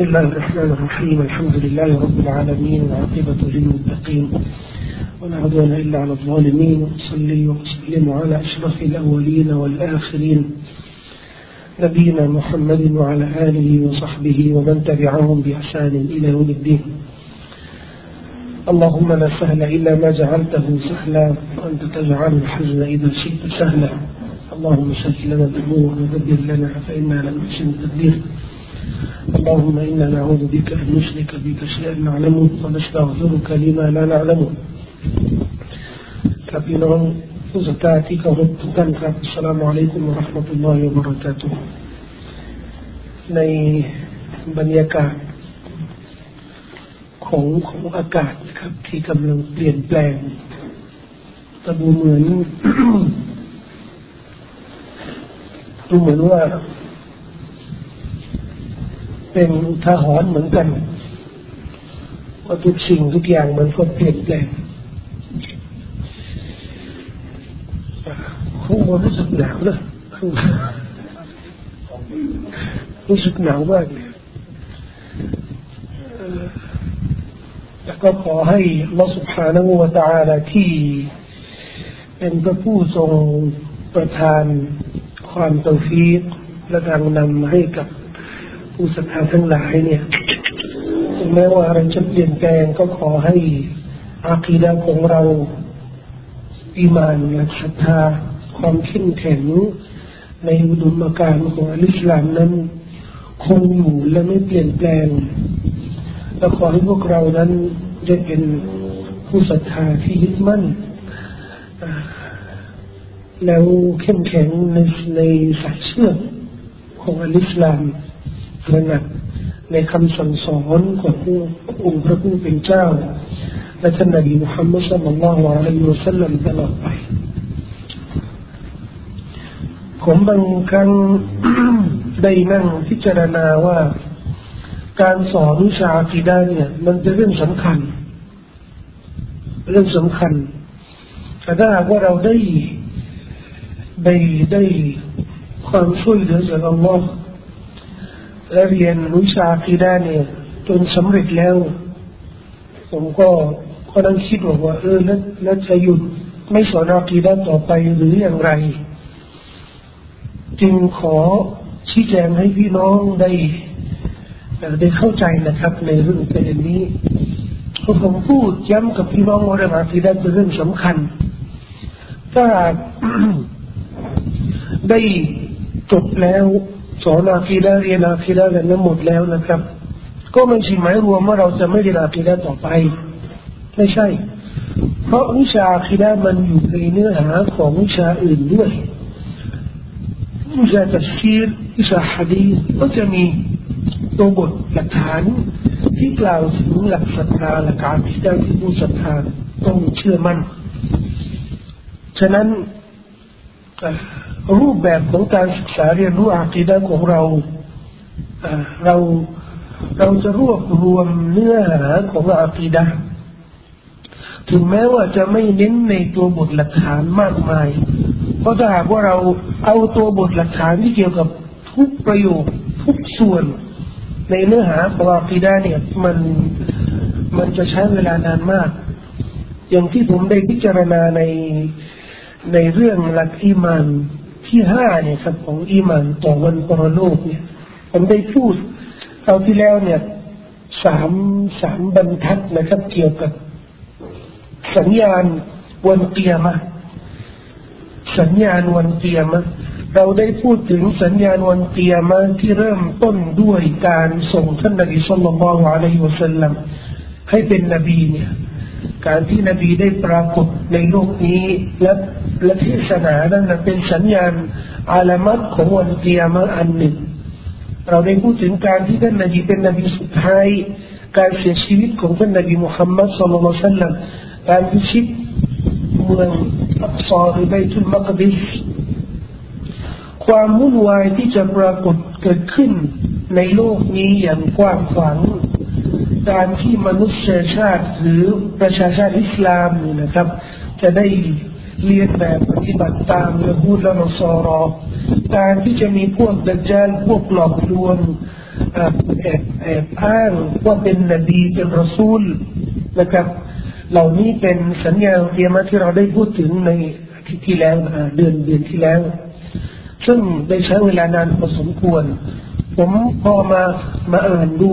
بسم الله الرحمن الرحيم. الحمد لله رب العالمين والعاقبة للمتقين. ولا عدوان إلا على الظالمين. وصلي وسلم على أشرف الأولين والآخرين. نبينا محمد وعلى آله وصحبه ومن تبعهم بإحسان إلى يوم الدين. اللهم لا سهل إلا ما جعلته سهلا وأنت تجعل الحزن إذا شئت سهلا. اللهم سهل لنا الأمور ودبر لنا فإنا لم نحسن التدبير. اللهم إنا نعوذ بك أن نشرك بك شيئا نعلمه ونستغفرك لما لا نعلمه ครับพี่น้องผู้ศรัทธาที่เคารพทุกท่านครับสลามอะลัยกุมวะราะห์มะตุลลอฮิวะบะเราะกาตุฮ์ในบรรยากาศของของอากาศนะครับ ที่กำลังเปลี่ยนแปลงแต่ดูเหมือนดูเหมือนว่า เป็นอุทาหรณ์เหมือนกันว่าทุกสิ่งทุกอย่างมันก็เปลี่ยนแปลงคงรู้สึกหนาวนะรู้สึกหนาวมากเลยแต่ก็ขอให้ลอสุภาณวตาลาที่เป็นพระผู้ทรงประทานความตฟีกและทางนำให้กับ ผู้ศรัทธาทั้งหลายเนี่ยถึงแม้ว่าอะไรจะเปลี่ยนแปลงก็ขอให้อาคีดาของเราอิมานและศรัทธาความเข้มแข็งในอุดมการณ์ของอิสลามนั้น คงอยู่และไม่เปลี่ยนแปลง และขอให้พวกเรานั้นจะเป็นผู้ศรัทธาที่ยึดมั่น แล้วเข้มแข็งในในสายเชื่อของอิสลาม ตระหนักในคำสั่งสอนขององค์พระผู้เป็นเจ้าและท่านนบีมุฮัมมัดสัลลัลลอฮุอะลัยฮิวะสัลลัมตลอดไปผมบางครั้งได้นั่งพิจารณาว่า การสอนวิชากีดาเนี่ย มันเป็นเรื่องสำคัญ เรื่องสำคัญแต่ถ้าหากว่าเราได้ได้ได้ความช่วยเหลือจากอัลลอฮ์ และเรียนวิชาคีดาเนี่ยจนสำเร็จแล้ว ผมก็ก็นั่งคิดว่าว่า เออแล้วแล้วจะหยุดไม่สอนอาคีดาต่อไปหรืออย่างไร จึงขอชี้แจงให้พี่น้องได้ได้เข้าใจนะครับ ในเรื่องประเด็นนี้เพราะผมพูดย้ำกับพี่น้องว่าเรื่องอาคีดาเป็นเรื่องสำคัญถ้าได้จบแล้ว สอนอาคีดาเรียนอาคีดากันนั้นหมดแล้วนะครับ ก็ไม่ใช่หมายรวมว่าเราจะไม่เรียนอาคีดาต่อไป ไม่ใช่ เพราะวิชาอาคีดามันอยู่ในเนื้อหาของวิชาอื่นด้วยวิชาตัชีรวิชาฮะดีก็จะมีตัวบทหลักฐานที่กล่าวถึงหลักศรัทธาหลักการที่ได้ที่ผู้ศรัทธาต้องเชื่อมั่นฉะนั้น รูปแบบของการศึกษาเรียนรู้อาคีดะของเราเราเราจะรวบรวมเนื้อหาของอาคีดะถึงแม้ว่าจะไม่เน้นในตัวบทหลักฐานมากมาย เพราะถ้าหากว่าเราเอาตัวบทหลักฐานที่เกี่ยวกับทุกประโยคทุกส่วนในเนื้อหาของอาคีดะเนี่ยมันมันจะใช้เวลานานมาก อย่างที่ผมได้พิจารณาใน ในเรื่องหลักอีมานที่ห้าเนี่ยครับของอีมานต่อวันปรโลกเนี่ย ผมได้พูดเอาที่แล้วเนี่ยสามสามบรรทัดนะครับเกี่ยวกับสัญญาณวันเตียมะสัญญาณวันเตียมะเราได้พูดถึงสัญญาณวันเตียมะที่เริ่มต้นด้วยการส่งท่านนบีสุลต่านละอะลัยฮิวะสัลลัมให้เป็นนบีเนี่ย การที่นบีได้ปรากฏในโลกนี้และและเทศนานั้นเป็นสัญญาณอาลามัตของวันเกียรมาอันหนึ่ง เราได้พูดถึงการที่ท่านนบีเป็นนบีสุดท้าย การเสียชีวิตของท่านนบีมุฮัมมัดสุลลัลสัลลัมการพิชิตเมืองอักซอหรือไบทุลมักดิสความวุ่นวายที่จะปรากฏเกิดขึ้นในโลกนี้อย่างกว้างขวาง การที่มนุษยชาติหรือประชาชาติอิสลามนี่นะครับ จะได้เรียนแบบปฏิบัติตามและพูดและนอสอรอการที่จะมีพวกดัจจานพวกหลอกลวงแอบแอบอ้างว่าเป็นนบีเป็นรอซูลนะครับ เหล่านี้เป็นสัญญาเทียมาที่เราได้พูดถึงในอาที่ที่แล้วเดือนเดือนที่แล้ว ซึ่งได้ใช้เวลานานพอสมควร ผมพอมามาอ่านดู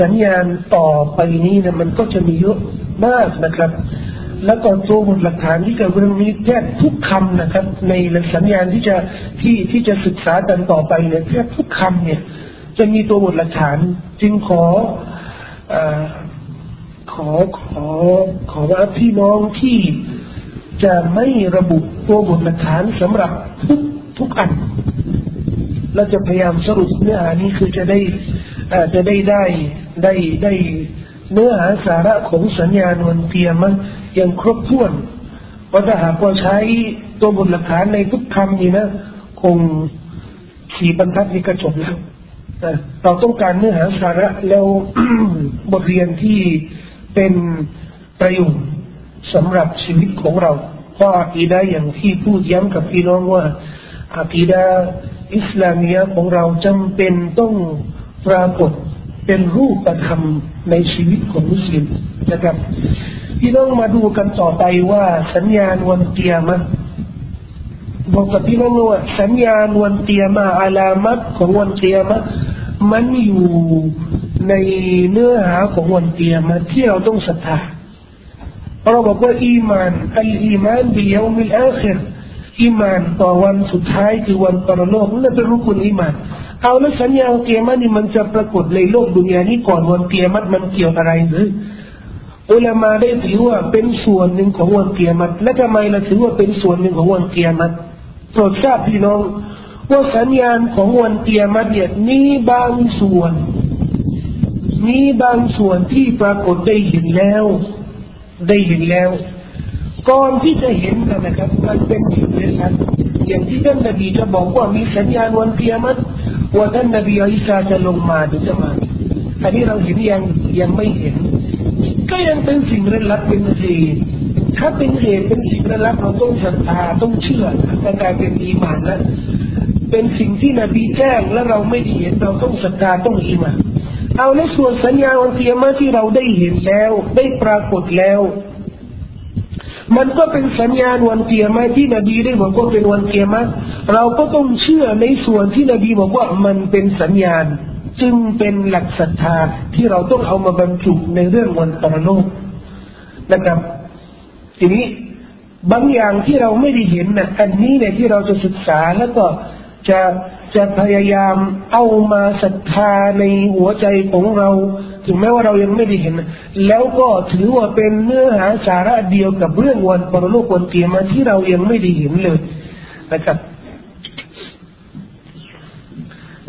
สัญญาณต่อไปนี้นี่ยมันก็จะมีเยอะมากนะครับ แล้วก็ตัวบทหลักฐานที่เกี่ยวกับเรื่องนี้แทบทุกคำนะครับ ในสัญญาณที่จะที่ที่จะศึกษากันต่อไปเนี่ยแทบทุกคำเนี่ย จะมีตัวบทหลักฐาน จึงขออขอขอขอว่าพี่น้องที่จะไม่ระบุตัวบทหลักฐานสำหรับทุกทุกอันเราจะพยายามสรุปเนื้อหานี้คือจะได้ อาจจะได้ได้ได้ได้เนื้อหาสาระของสัญญาณวันเตียมันยังครบถ้วนเพราะถ้าหากว่าใช้ตัวบทหลักฐานในทุกคำนี่นะ คงขี่บรรทัดนี้ก็จบแล้วเราต้องการเนื้อหาสาระแล้วบทเรียนที่เป็นประโยชน์สำหรับชีวิตของเราเพราะอากีดาอย่างที่พูดย้ำกับพี่น้องว่าอากีดาอิสลามียของเราจำเป็นต้อง ปรากฏเป็นรูปธรรมในชีวิตของมุสลิมนะครับพี่น้องมาดูกันต่อไปว่าสัญญาณวันเตียมะบอกกับพี่น้องว่าสัญญาณวันเตียมะอาลามัดของวันเตียมะมันอยู่ในเนื้อหาของวันเตียมะที่เราต้องศรัทธาเราบอกว่าอีมานอัลอีมานบิยามิลอาคิรอีมานต่อวันสุดท้ายคือวันปรโลกนั่นเป็นรุกุนอีมาน เอาแล้วสัญญาเกียรตินี่มันจะปรากฏในโลกดุนยานี้ก่อนวันเกียรติมันเกี่ยวอะไรหรืออุลามาได้ถือว่าเป็นส่วนหนึ่งของวันเกียรติและทำไมเราถือว่าเป็นส่วนหนึ่งของวันเกียรติโปรดทราบพี่น้องว่าสัญญาณของวันเกียรติเนี่ยมีบางส่วน มีบางส่วนที่ปรากฏได้เห็นแล้ว ได้เห็นแล้ว ก่อนที่จะเห็นนะครับ มันเป็นสิ่งเล็กอย่างที่ท่านนบีจะบอกว่ามีสัญญาณวันเกียรติว่าท่านนบีอิสาจะลงมาหรือจะมาอันนี้เราเห็นยังยังไม่เห็น ก็ยังเป็นสิ่งเร้นลับเป็นเหตุถ้าเป็นเหตุเป็นสิ่งเร้นลับเราต้องศรัทธาต้องเชื่อแต่กลายเป็นอีมานแล้วเป็นสิ่งที่นบีแจ้งและเราไม่เห็นเราต้องศรัทธาต้องอีมานเอาในส่วนสัญญาวันเกียรติที่เราได้เห็นแล้ว ได้ปรากฏแล้ว มันก็เป็นสัญญาณวันเกียรมาที่นบีได้บอกว่าเป็นวันเกียรมาเราก็ต้องเชื่อในส่วนที่นบีบอกว่ามันเป็นสัญญาณ จึงเป็นหลักศรัทธาที่เราต้องเอามาบรรจุในเรื่องวันตรโลกนะครับ ทีนี้บางอย่างที่เราไม่ได้เห็นนะอันนี้เนี่ยที่เราจะศึกษาแล้วก็จะ จะพยายามเอามาศรัทธาในหัวใจของเรา ถึงแม้ว่าเรายังไม่ได้เห็น แล้วก็ถือว่าเป็นเนื้อหาสาระเดียวกับเรื่องวันปรโลกวันเกียรมาที่เรายังไม่ได้เห็นเลยนะครับ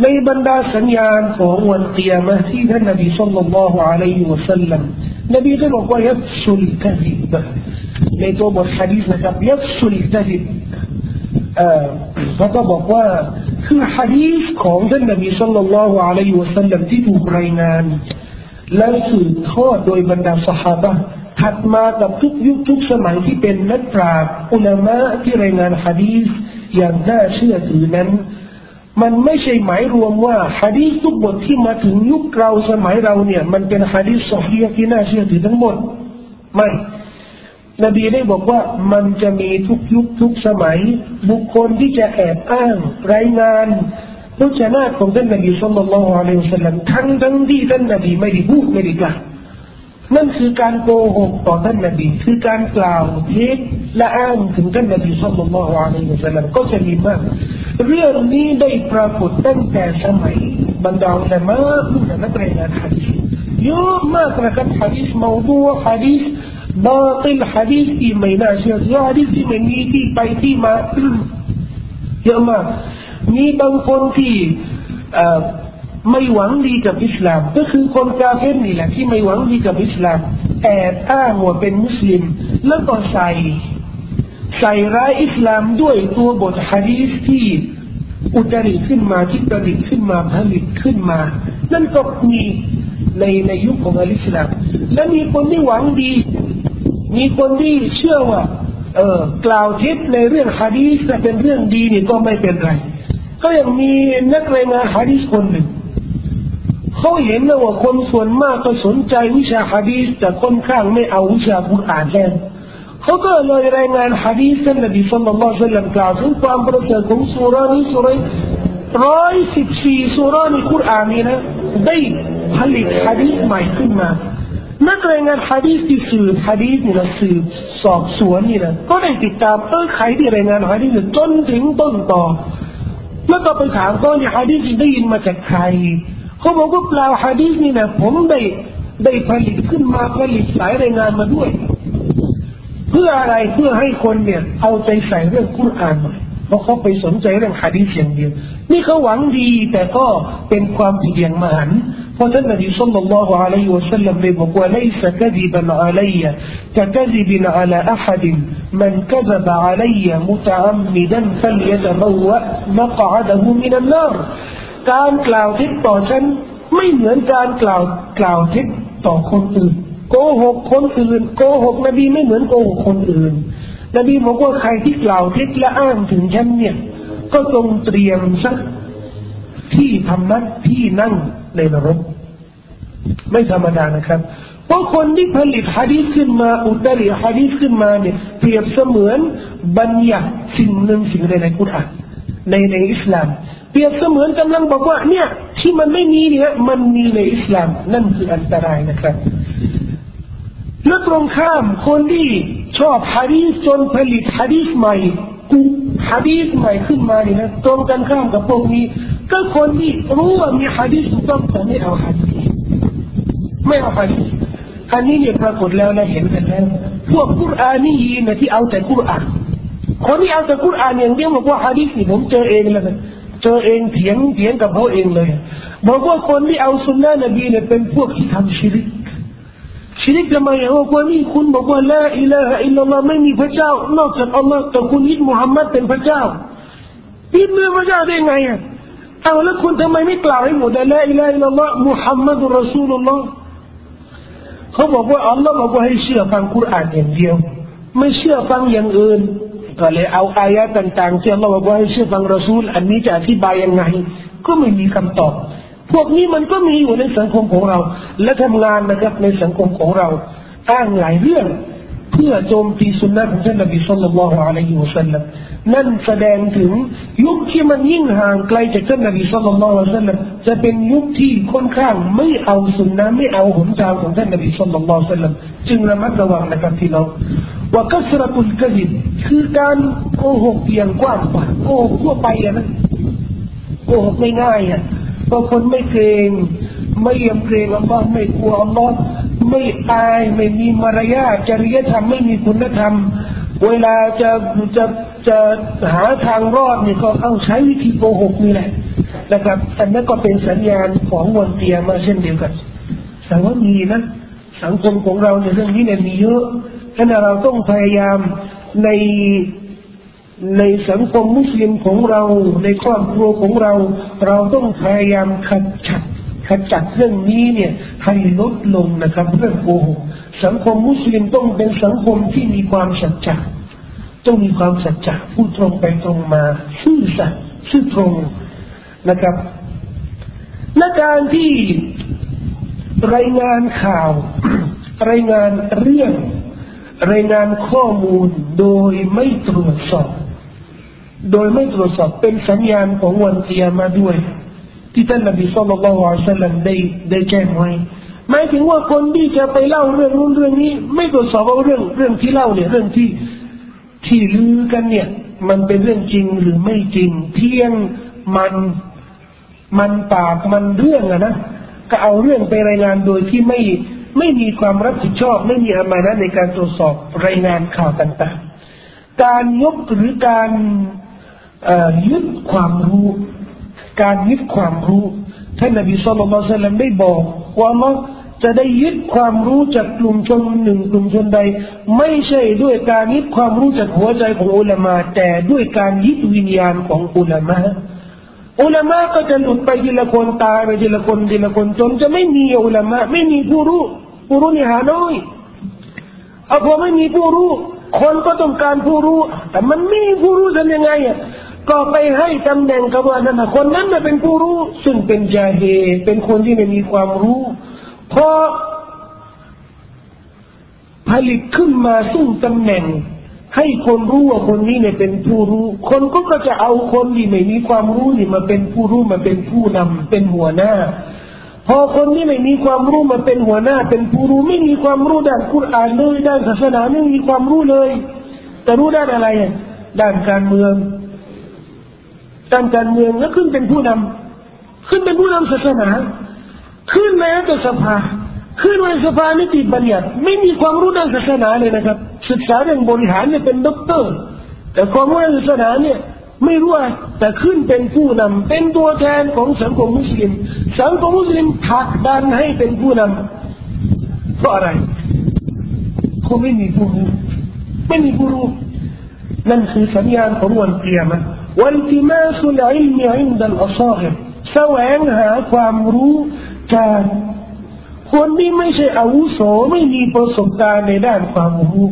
ในบรรดาสัญญาณของวันเกียรมาที่ท่านนบีสุลต่านละฮ์อะลัยฮิวะสัลลัมนบีได้บอกว่ายับสุลกะฮิบในตัวบทฮะดีษนะครับยับสุลกะฮิบเอ่อแล้วก็บอกว่า คือฮะดีษของท่านนบีสุลต่านละฮ์อะลัยฮิวะสัลลัมที่ถูกรายงาน และสืบทอดโดยบรรดาสหายถัดมากับทุกยุคทุกสมัยที่เป็นนักปราชญ์อุลามะที่รายงานฮะดีษอย่างน่าเชื่อถือนั้น มันไม่ใช่หมายรวมว่าฮะดีษทุกบทที่มาถึงยุคเราสมัยเราเนี่ย มันเป็นฮะดีษสฮีที่น่าเชื่อถือทั้งหมดไม่ นบีได้บอกว่ามันจะมีทุกยุคทุกสมัย บุคคลที่จะแอบอ้างรายงานพระชนะของท่านนบีสุลต่านละฮ์อะลัยฮิสลามทั้งทั้งที่ท่านนบีไม่ได้พูดไม่ได้กล่าวนั่นคือการโกหกต่อท่านนบีคือการกล่าวเท็จและอ้างถึงท่านนบีสุลต่านละฮ์อะลัยฮิสลามก็จะมีมาก เรื่องนี้ได้ปรากฏตั้งแต่สมัยบรรดาอุลามะผู้นักเรียนฮะดีษเยอะมากนะครับฮะดีษมาวดูฮะดีษ บาติลฮะดีษที่ไม่น่าเชื่อถือฮะดีษที่ไม่มีที่ไปที่มาเยอะมากมีบางคนที่ไม่หวังดีกับอิสลาม ก็คือคนกาเฟรนี่แหละที่ไม่หวังดีกับอิสลามแอบอ้างว่าเป็นมุสลิม แล้วก็ใส่ใส่ร้ายอิสลามด้วยตัวบทฮะดีษที่อุตริขึ้นมาที่ประดิษฐ์ขึ้นมาผลิตขึ้นมา นั่นก็มี ในในยุคของอิสลามและมีคนที่หวังดี มีคนที่เชื่อว่า เออกล่าวเท็จในเรื่องฮะดีษแต่เป็นเรื่องดีนี่ก็ไม่เป็นไร ก็ยังมีนักรายงานฮะดิษคนหนึ่งเขาเห็นนะว่าคนส่วนมากก็สนใจวิชาฮะดีษแต่ค่อนข้างไม่เอาวิชาคุรอานแล้วเขาก็เลยรายงานฮะดีษท่านนบีสุลต่านละสัลลัมกล่าวถึงความประเสริฐของสุรานี้สุราร้อยสิบสี่สุราในคุรอานนี้นะได้ ผลิตฮะดีษใหม่ขึ้นมา นักรายงานฮะดีษที่สืบฮะดีษนี่นะสืบสอบสวนนี่นะก็ได้ติดตามเออใครที่รายงานฮะดีษจนถึงต้นต่อแล้วก็ไปถามก็เนี่ยฮะดีษได้ยินมาจากใครเขาบอกว่าเปล่าฮะดีษนี่นะผมได้ได้ผลิตขึ้นมาผลิตสายรายงานมาด้วย เพื่ออะไรเพื่อให้คนเนี่ย เอาใจใส่เรื่องคุรานหน่อยเพราะเขาไปสนใจเรื่องฮะดีษอย่างเดียว นี่เขาหวังดีแต่ก็เป็นความผิดอย่างมหัน พราะท่านนบีสุลต่านละฮ์อะลัยฮิวะสัลลัมได้บอกว่าไม่ใช่กดิบันอะลัยยะกะกดิบันอะลาอัฮดมันกดิบอะลัยยะมุตะอัมมิดันฟัลยะตะบวะมะกะดะฮูมินันนารการกล่าวเท็จต่อฉันไม่เหมือนการกล่าวกล่าวเท็จต่อคนอื่นโกหกคนอื่นโกหกนบีไม่เหมือนโกหกคนอื่นนบีบอกว่าใครที่กล่าวเท็จและอ้างถึงฉันเนี่ย ก็จงเตรียมสักที่ทำนักที่นั่ง ในนรก ไม่ธรรมดานะครับเพราะคนที่ผลิตฮะดีษขึ้นมาอุตริฮะดีษขึ้นมาเนี่ยเปรียบเสมือนบัญญัติสิ่งหนึ่งสิ่งใดในกุรอานในในอิสลาม เปรียบเสมือนกำลังบอกว่า เนี่ย ที่มันไม่มีเนี่ยมันมีในอิสลาม นั่นคืออันตรายนะครับและตรงข้ามคนที่ชอบฮะดีษจนผลิตฮะดีษใหม่กูฮะดีษใหม่ขึ้นมาเนี่ยนะตรงกันข้ามกับพวกนี้ ก็คนที่รู้ว่ามีฮะดีษถูกต้องแต่ไม่เอาฮะดีษไม่เอาฮะดีษอันนี้เนี่ยปรากฏแล้วนะเห็นกันแล้วพวกกุรอานียีนะที่เอาแต่กุรอานคนที่เอาแต่กุรอานอย่างเดียวบอกว่าฮะดีษนี่ผมเจอเองเลยเจอเองเถียงเถียงกับเขาเองเลยบอกว่าคนที่เอาสุนนะนบีเนี่ยเป็นพวกที่ทำชิริกชิริกทำไมอะว่านี่คุณบอกว่าละอิละฮะอิลลัลลอฮ์ไม่มีพระเจ้า นอกจากอัลลอฮ์แต่คุณยึดมุฮัมมัดเป็นพระเจ้ายึดเมื่อพระเจ้าได้ไงอะ เอาแล้วคุณทำไมไม่กล่าวให้หมดละอิละอิลลัลลอฮ์มุฮัมมัดุรอซูลุลลอฮ์เขาบอกว่าอัลลอฮ์บอกว่าให้เชื่อฟังคุรานอย่างเดียว ไม่เชื่อฟังอย่างอื่นก็เลยเอาอายะต่างๆที่อัลลอฮ์บอกว่าให้เชื่อฟังรอซูล อันนี้จะอธิบายยังไง ก็ไม่มีคำตอบ พวกนี้มันก็มีอยู่ในสังคมของเรา และทำงานนะครับในสังคมของเราอ้างหลายเรื่อง เพื่อโจมตีสุนนะของท่านนบีสุลต่านละฮ์อะลัยฮิวะสัลลัม นั่นแสดงถึงยุคที่มันยิ่งห่างไกลจากท่านนบีสุลต่านละฮ์อะลัยฮิวะสัลลัมจะเป็นยุคที่ค่อนข้างไม่เอาสุนนะไม่เอาหนทางของท่านนบีสุลต่านละฮ์อะลัยฮิวะสัลลัมจึงระมัดระวังนะครับที่เราว่ากัสรตุลกะดิบคือการโกหกอย่างกว้างขวาโกหกทั่วไปอะนะโกหกไม่ง่ายอะบางคนไม่เกรงไม่ยำเกรงอัลลอฮ์ไม่กลัวอัลลอฮ์ไม่อายไม่มีมารยาจริยธรรมไม่มีคุณธรรม เวลาจะจะจะหาทางรอดนี่ก็เอาใช้วิธีโกหกนี่แหละนะครับอันนั้นก็เป็นสัญญาณของวันเตียมาเช่นเดียวกันแต่ว่ามีนะสังคมของเราในเรื่องนี้เนี่ยมีเยอะฉะนั้นเราต้องพยายามในในสังคมมุสลิมของเรา ในครอบครัวของเรา เราต้องพยายามขัดจัดขจัดเรื่องนี้เนี่ยให้ลดลงนะครับ เรื่องโกหก สังคมมุสลิมต้องเป็นสังคมที่มีความสัจจะต้องมีความสัจจะพูดตรงไปตรงมาซื่อสัตย์ซื่อตรงนะครับและการที่รายงานข่าว รายงานเรื่อง รายงานข้อมูลโดยไม่ตรวจสอบ โดยไม่ตรวจสอบเป็นสัญญาณของวันเตียมาด้วย ที่ท่านนบีสุลต่านละอัลสลัมได้ได้แจ้งไว้ หมายถึงว่าคนที่จะไปเล่าเรื่องนู้นเรื่องนี้ ไม่ตรวจสอบว่าเรื่องเรื่องที่เล่าเนี่ยเรื่องที่ที่ลือกันเนี่ย มันเป็นเรื่องจริงหรือไม่จริงเพียงมันมันปากมันเรื่องอะนะก็เอาเรื่องไปรายงานโดยที่ไม่ไม่มีความรับผิดชอบ ไม่มีอามานะในการตรวจสอบรายงานข่าวต่างๆ การยกหรือการยึดความรู้ การยึดความรู้ท่านนบีสุลต่านได้บอกว่าเรา จะได้ยึดความรู้จากกลุ่มชนหนึ่งกลุ่มชนใด ไม่ใช่ด้วยการยึดความรู้จากหัวใจของอุลามา แต่ด้วยการยึดวิญญาณของอุลามาอุลามาก็จะหลุดไปทีละคนตายไปทีละคนทีละคนจนจะไม่มีอุลามาไม่มีผู้รู้ผู้รู้นี่หาน้อยเอาพอไม่มีผู้รู้คนก็ต้องการผู้รู้ แต่มันไม่มีผู้รู้ทำยังไงอะก็ไปให้ตำแหน่งกับว่านั้นนะคนนั้นเป็นผู้รู้ซึ่งเป็นจาเฮเป็นคนที่ไม่มีความรู้ พอผลิตขึ้นมาซึ่งตำแหน่ง ให้คนรู้ว่าคนนี้เนี่ยเป็นผู้รู้ คนก็ก็จะเอาคนที่ไม่มีความรู้นี่มาเป็นผู้รู้มาเป็นผู้นำเป็นหัวหน้า พอคนที่ไม่มีความรู้มาเป็นหัวหน้า เป็นผู้รู้ไม่มีความรู้ด้านกุรอานเลยด้านศาสนาไม่มีความรู้เลย แต่รู้ด้านอะไรด้านการเมืองด้านการเมืองแล้วขึ้นเป็นผู้นำขึ้นเป็นผู้นำศาสนา ขึ้นแม้แต่สภาขึ้นในสภานิติบัญญัติไม่มีความรู้ด้านศาสนาเลยนะครับ ศึกษาเรื่องบริหารเนี่ยเป็นด็อกเตอร์ แต่ความรู้ด้านศาสนาเนี่ยไม่รู้ว่าแต่ขึ้นเป็นผู้นำเป็นตัวแทนของสังคมมุสลิม สังคมมุสลิมผลักดันให้เป็นผู้นำเพราะอะไรเขาไม่มีผู้รู้ไม่มีผู้รู้นั่นคือสัญญาณของวันเกียรติวันที่มาสุลอิลมีอินดัลอัซาฮิบแสวงหาความรู้ จากคนที่ไม่ใช่อาวุโสไม่มีประสบการณ์ในด้านความรู้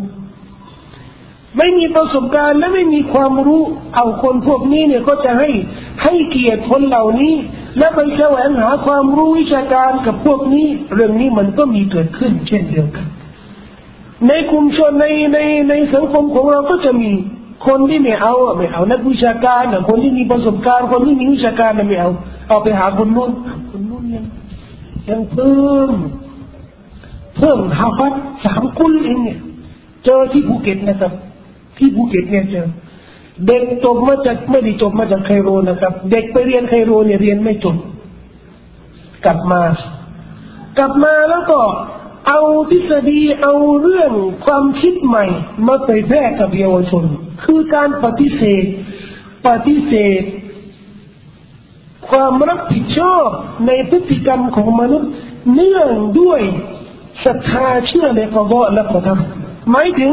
ไม่มีประสบการณ์และไม่มีความรู้ เอาคนพวกนี้เนี่ยก็จะให้ให้เกียรติคนเหล่านี้ และไปแสวงหาความรู้วิชาการกับพวกนี้ เรื่องนี้มันก็มีเกิดขึ้น เช่นเดียวกัน ในกลุ่มชนในในในสังคมของเราก็จะมีคนที่ไม่เอาไม่เอานักวิชาการคนที่มีประสบการณ์ คนที่มีวิชาการไม่เอาเอาไปหาคนนู้นคนนู้น ยังยังเพิ่มเพิ่มฮาฟัดสามกุลเองเนี่ยเจอที่ภูเก็ตนะครับ ที่ภูเก็ตเนี่ยเจอเด็กจบมาจากไม่ได้จบมาจากไคโรนะครับ เด็กไปเรียนไคโรเนี่ยเรียนไม่จบกลับมา กลับมาแล้วก็เอาทฤษฎีเอาเรื่องความคิดใหม่ มาเผยแพร่กับเยาวชน คือการปฏิเสธ ปฏิเสธ ความรับผิดชอบในพฤติกรรมของมนุษย์ เนื่องด้วยศรัทธาเชื่อในกบะและกอทำหมายถึง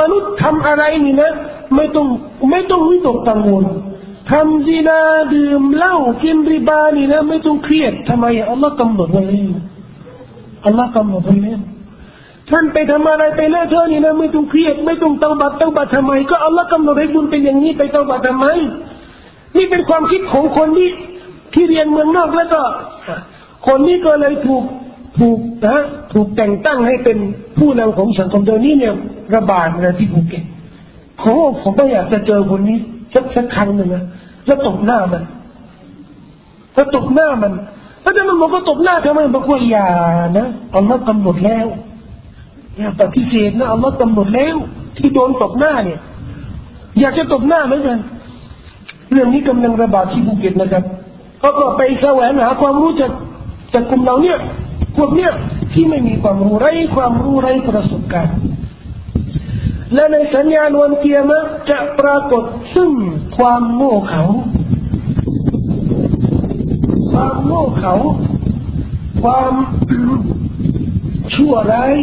มนุษย์ทำอะไรนี่นะ ไม่ต้องไม่ต้องวิตกกังวลทำซีนาดื่มเหล้ากินริบานี่นะไม่ต้องเครียดทำไมอัลลอฮ์กำหนดไว้อัลลอฮ์กำหนดไว้แล้วท่านไปทำอะไรไปแล้วเธอนี่นะไม่ต้องเครียดไม่ต้องเตาบัตเตาบัตทำไม ก็อัลลอฮ์กำหนดให้บุญเป็นอย่างนี้ไปเตาบัตทำไม นี่เป็นความคิดของคนที่ ที่เรียนเมืองนอกแล้วก็ คนนี้ก็เลยถูกถูกนะถูกแต่งตั้งให้เป็นผู้นำของสังคมเดี๋ยวนี้เนี่ยระบาดนะที่ภูเก็ตโอ้ผมไม่อยากจะเจอคนนี้สักสักครั้งหนึ่งนะแล้วตบหน้ามันแล้วตบหน้ามันแล้วจะมันบอกว่าตบหน้าทำไมบอกว่าอย่านะอัลลอฮ์กำหนดแล้วอย่าปฏิเสธนะอัลลอฮ์กำหนดแล้ว ที่โดนตบหน้าเนี่ย อยากจะตบหน้าเหมือนกันเรื่องนี้กำลังระบาดที่ภูเก็ตนะครับ ขาก็ไปแสวงหาความรู้จากจากกลุ่มเราเนี่ยพวกเนี้ยที่ไม่มีความรู้ไรความรู้ไรประสบการณ์และในสัญญาณวันเกียรติจะปรากฏซึ่งความโง่เขา ความโง่เขา ความชั่วร้าย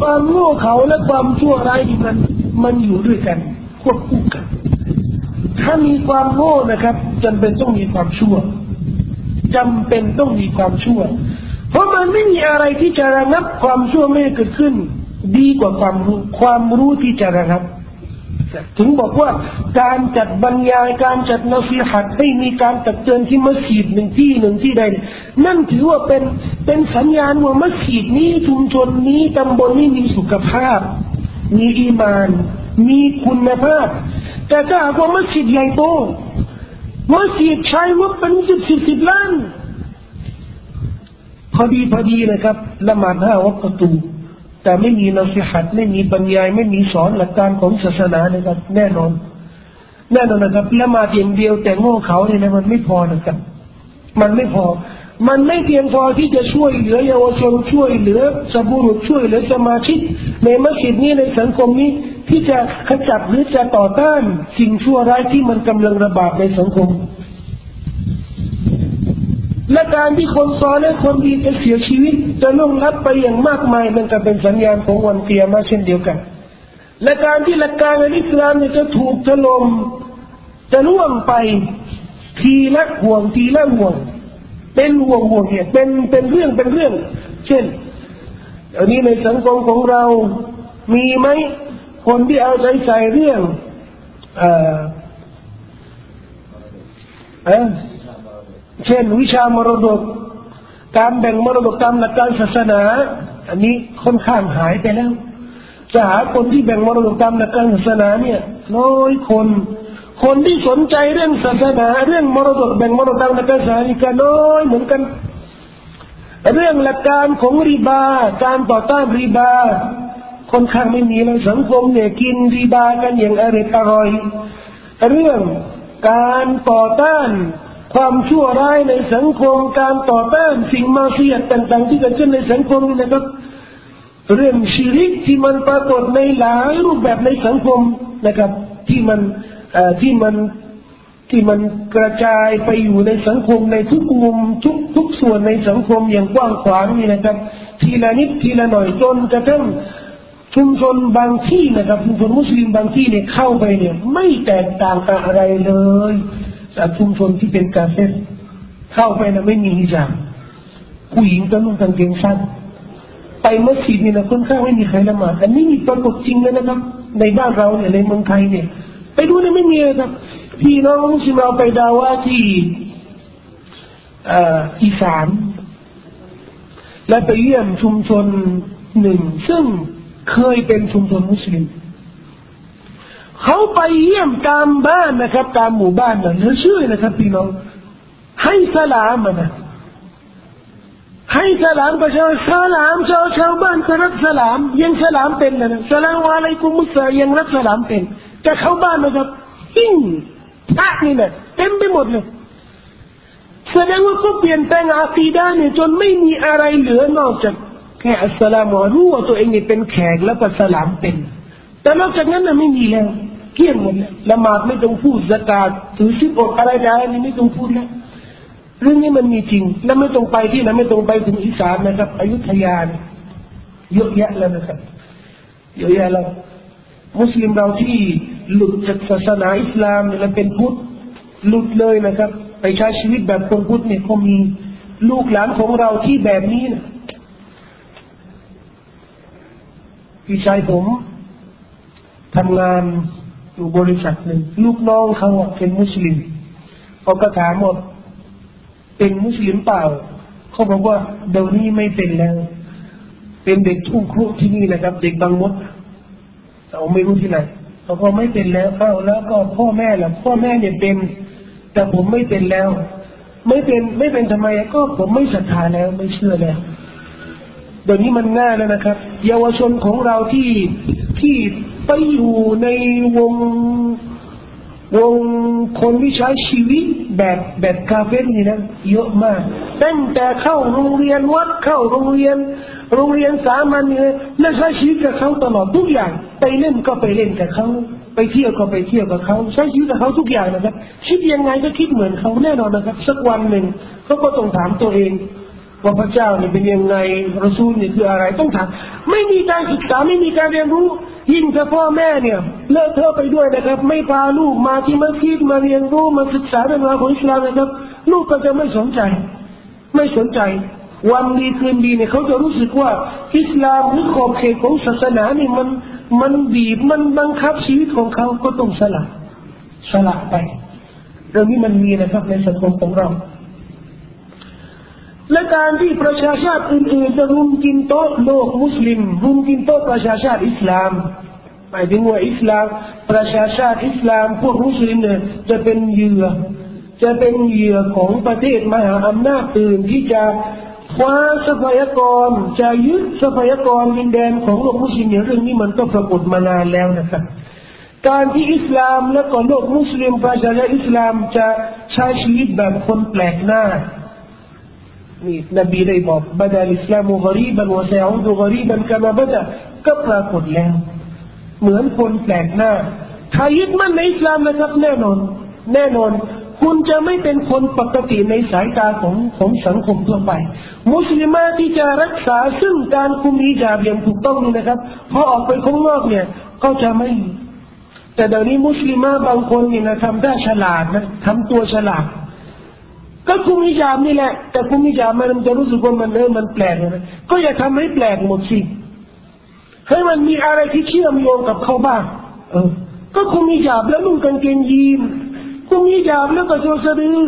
ความโง่เขาและความชั่วร้ายมันมันอยู่ด้วยกันควบคู่กัน ถ้ามีความโง่นะครับจำเป็นต้องมีความชั่วจำเป็นต้องมีความชั่ว เพราะมันไม่มีอะไรที่จะระงับความชั่วไม่เกิดขึ้น ดีกว่าความรู้ความรู้ที่จะระงับถึงบอกว่าการจัดบรรยายการจัดนาซีหัดให้มีการตักเตือนที่มัสยิดหนึ่งที่หนึ่งที่ใด นั่นถือว่าเป็นเป็นสัญญาณว่ามัสยิดนี้ชุมชนนี้ตำบลนี้มีสุขภาพ มีอีมาน มีคุณภาพ แต่ถ้าหากว่ามัสยิดใหญ่โตมัสยิดใช้ว่าเป็นสิบสิบสิบล้านพอดีพอดีนะครับละหมาดห้าวัคตูแต่ไม่มีนักสิหัดไม่มีบรรยายไม่มีสอนหลักการของศาสนานะครับ แน่นอน แน่นอนนะครับละมาเพียงเดียวแต่โง่เขาเนี่ยนะมันไม่พอนะครับ มันไม่พอ มันไม่เพียงพอที่จะช่วยเหลือเยาวชนช่วยเหลือสบุรุษช่วยเหลือสมาชิกในมัสยิดนี้ในสังคมนี้ ที่จะขจัดหรือจะต่อต้าน สิ่งชั่วร้ายที่มันกำลังระบาดในสังคม และการที่คนซอนและคนดีจะเสียชีวิต จะล่วงลับไปอย่างมากมายมันก็เป็นสัญญาณของวันเกียมาเช่นเดียวกัน และการที่หลักการในอิสลามเนี่ยจะถูกถล่มจะล่วงไปทีละห่วงทีละห่วง เป็นห่วงห่วงเนี่ยเป็นเป็นเรื่องเป็นเรื่อง เช่นอันนี้ในสังคมของเรามีไหมคนที่เอาใจใส่เรื่องอเออเช่น วิชามรดก การแบ่งมรดกตามหลักการศาสนา อันนี้ค่อนข้างหายไปแล้วจะหาคนที่แบ่งมรดกตามหลักการศาสนาเนี่ยน้อยคน คนที่สนใจเรื่องศาสนาเรื่องมรดกแบ่งมรดกตามหลักการศาสนาก็น้อยเหมือนกัน เรื่องหลักการของรีบา การต่อต้านรีบาค่อนข้างไม่มีเลยสังคมเนี่ยกินรีบากันอย่างอร่อยอร่อย เรื่องการต่อต้านความชั่วร้ายในสังคม การต่อต้านสิ่งมาเสียต่างๆที่เกิดขึ้นในสังคมนี่นะครับเรื่องชีริกที่มันปรากฏในหลายรูปแบบในสังคมนะครับ ที่มัน ที่มันที่มันกระจายไปอยู่ในสังคมในทุกมุมทุกทุกส่วนในสังคมอย่างกว้างขวางนี่นะครับ ทีละนิดทีละหน่อยจนกระทั่งชุมชนบางที่นะครับชุมชนมุสลิมบางที่เนี่ยเข้าไปเนี่ย ไม่แตกต่างกันอะไรเลยจากชุมชนที่เป็นกาเฟ่เข้าไปนะไม่มีฮิญาบผู้หญิงก็นุ่งกางเกงสั้นไปมัสยิดนี่นะคนข้างไม่มีใครละหมาดอันนี้มีปรากฏจริงเลยนะครับ ในบ้านเราเนี่ยในเมืองไทยเนี่ย ไปดูเนี่ยไม่มีครับพี่น้องมุสลิมเราไปดาว่าที่อีสานและไปเยี่ยมชุมชนหนึ่ง ซึ่งเคยเป็นชุมชนมุสลิมเขาไปเยี่ยมตามบ้านนะครับ ตามหมู่บ้านนะเหลือชื่อนะครับพี่น้องให้สลามนะให้สลามประชาชนสลามชาวชาวบ้านก็รักสลามยังสลามเป็นนะสลามวะอะไรกุมุสายังรักสลามเป็น แต่เข้าบ้านนะครับหิ้งพระนี่นะเต็มไปหมดเลยแสดงว่าก็เปลี่ยนแปลงอาคีดาเนี่ยจนไม่มีอะไรเหลือนอกจากแค่อัสลามรู้ว่าตัวเองเนี่ยเป็นแขกแล้วก็สลามเป็น แต่นอกจากนั้นน่ะไม่มีแล้วเกี่ยงหมดแล้วละหมาดไม่ต้องพูดสกาดถือสิบอดอะไรอะไรนี่ไม่ต้องพูดแล้วเรื่องนี้มันมีจริง แล้วไม่ต้องไปที่นั้นไม่ต้องไปถึงอีสานนะครับอยุธยาเยอะแยะแล้วนะครับเยอะแยะแล้วมุสลิมเราที่ หลุดจากศาสนาอิสลามแล้วเป็นพุทธหลุดเลยนะครับ ไปใช้ชีวิตแบบคนพุทธเนี่ยเขามีลูกหลานของเราที่แบบนี้นะพี่ชายผมทำงานอยู่บริษัทหนึ่งลูกน้องเขาเป็นมุสลิมเขาก็ถามว่าเป็นมุสลิมเปล่าเขาบอกว่าเดี๋ยวนี้ไม่เป็นแล้ว เป็นเด็กทุ่งครุที่นี่นะครับ เด็กบางมดเราไม่รู้ที่ไหน เขาก็ไม่เป็นแล้วเอ้าแล้วก็พ่อแม่ล่ะพ่อแม่เนี่ยเป็น แต่ผมไม่เป็นแล้ว ไม่เป็นไม่เป็นทำไมก็ผมไม่ศรัทธาแล้วไม่เชื่อแล้วเดี๋ยวนี้มันง่ายแล้วนะครับ เยาวชนของเราที่ที่ไปอยู่ในวง วงคนที่ใช้ชีวิตแบบแบบคาเฟ่นี่นะเยอะมากตั้งแต่เข้าโรงเรียนวัดเข้าโรงเรียน โรงเรียนสามัญเนี่ยและใช้ชีวิตกับเขาตลอดทุกอย่างไปเล่นก็ไปเล่นกับเขาไปเที่ยวก็ไปเที่ยวกับเขาใช้ชีวิตกับเขาทุกอย่างนะครับคิดยังไงก็คิดเหมือนเขาแน่นอนนะครับ สักวันหนึ่งเขาก็ต้องถามตัวเองว่าพระเจ้าเนี่ยเป็นยังไงรสูลเนี่ยคืออะไรต้องถามไม่มีการศึกษาไม่มีการเรียนรู้ ยิ่งถ้าพ่อแม่เนี่ยเลิกเธอไปด้วยนะครับ ไม่พาลูกมาที่มัสยิดมาเรียนรู้มาศึกษาเรื่องราวของอิสลามนะครับ ลูกก็จะไม่สนใจ ไม่สนใจ วันดีคืนดีเนี่ยเขาจะรู้สึกว่า อิสลามหรือขอบเขตของศาสนาเนี่ยมันมันบีบมันบังคับชีวิตของเขาก็ต้องสละสละไปเรื่องนี้มันมีนะครับในสังคมของเรา และการที่ประชาชาติอื่นๆจะรุมกินโต๊ะโลกมุสลิมรุมกินโต๊ะประชาชาติอิสลามหมายถึงว่าอิสลามประชาชาติอิสลาม พวกมุสลิมเนี่ยจะเป็นเหยื่อจะเป็นเหยื่อของประเทศมหาอำนาจอื่นที่จะคว้าทรัพยากรจะยึดทรัพยากรดินแดนของโลกมุสลิมเรื่องนี้มันก็ปรากฏมานานแล้วนะครับการที่อิสลามและก็โลกมุสลิมประชาชาติอิสลามจะใช้ชีวิตแบบคนแปลกหน้า นี่นบีได้บอกบดาลิสลามุกรีบันวะซาอุดุกรีบันกามาบดาก็ปรากฏแล้ว เหมือนคนแปลกหน้าถ้ายึดมั่นในอิสลามนะครับแน่นอน แน่นอน คุณจะไม่เป็นคนปกติในสายตาของของสังคมทั่วไป มุสลิมาที่จะรักษาซึ่งการคุมอิจาบอย่างถูกต้องนี่นะครับพอออกไปข้างนอกเนี่ย ก็จะไม่ แต่เดี๋ยวนี้มุสลิมาบางคนนี่นะทำได้ฉลาดนะทำตัวฉลาด ก็คุมฮิญาบนี่แหละแต่คุมฮิญาบมันจะรู้สึกว่ามันเออมันแปลกนะก็อย่าทำให้แปลกหมดสิให้มันมีอะไรที่เชื่อมโยงกับเขาบ้างเออ ก็คุมฮิญาบแล้วนุ่งกางเกงยีนก็มีดาบแล้วก็โจสะดือ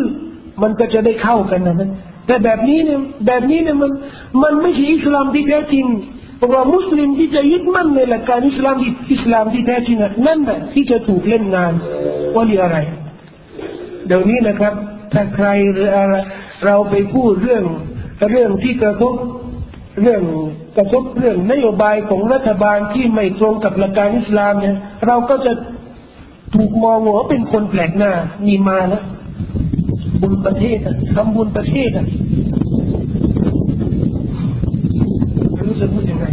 มันก็จะได้เข้ากันนะแต่แบบนี้เนี่ยแบบนี้เนี่ยมันมันไม่ใช่อิสลามที่แท้จริงเพราะว่ามุสลิมที่จะยึดมั่นในหลักการอิสลามที่อิสลามที่แท้จริงนั่นแหละที่จะถูกเล่นงานว่าเรื่องอะไร เดี๋ยวนี้นะครับ ถ้าใครหรืออะไรเราไปพูดเรื่องเรื่องที่กระทบเรื่องกระทบเรื่องนโยบายของรัฐบาลที่ไม่ตรงกับหลักการอิสลามเนี่ยเราก็จะถูกมองว่าเป็นคนแปลกหน้ามีมาแล้วบุญประเทศทำบุญประเทศรู้จะพูดยังไง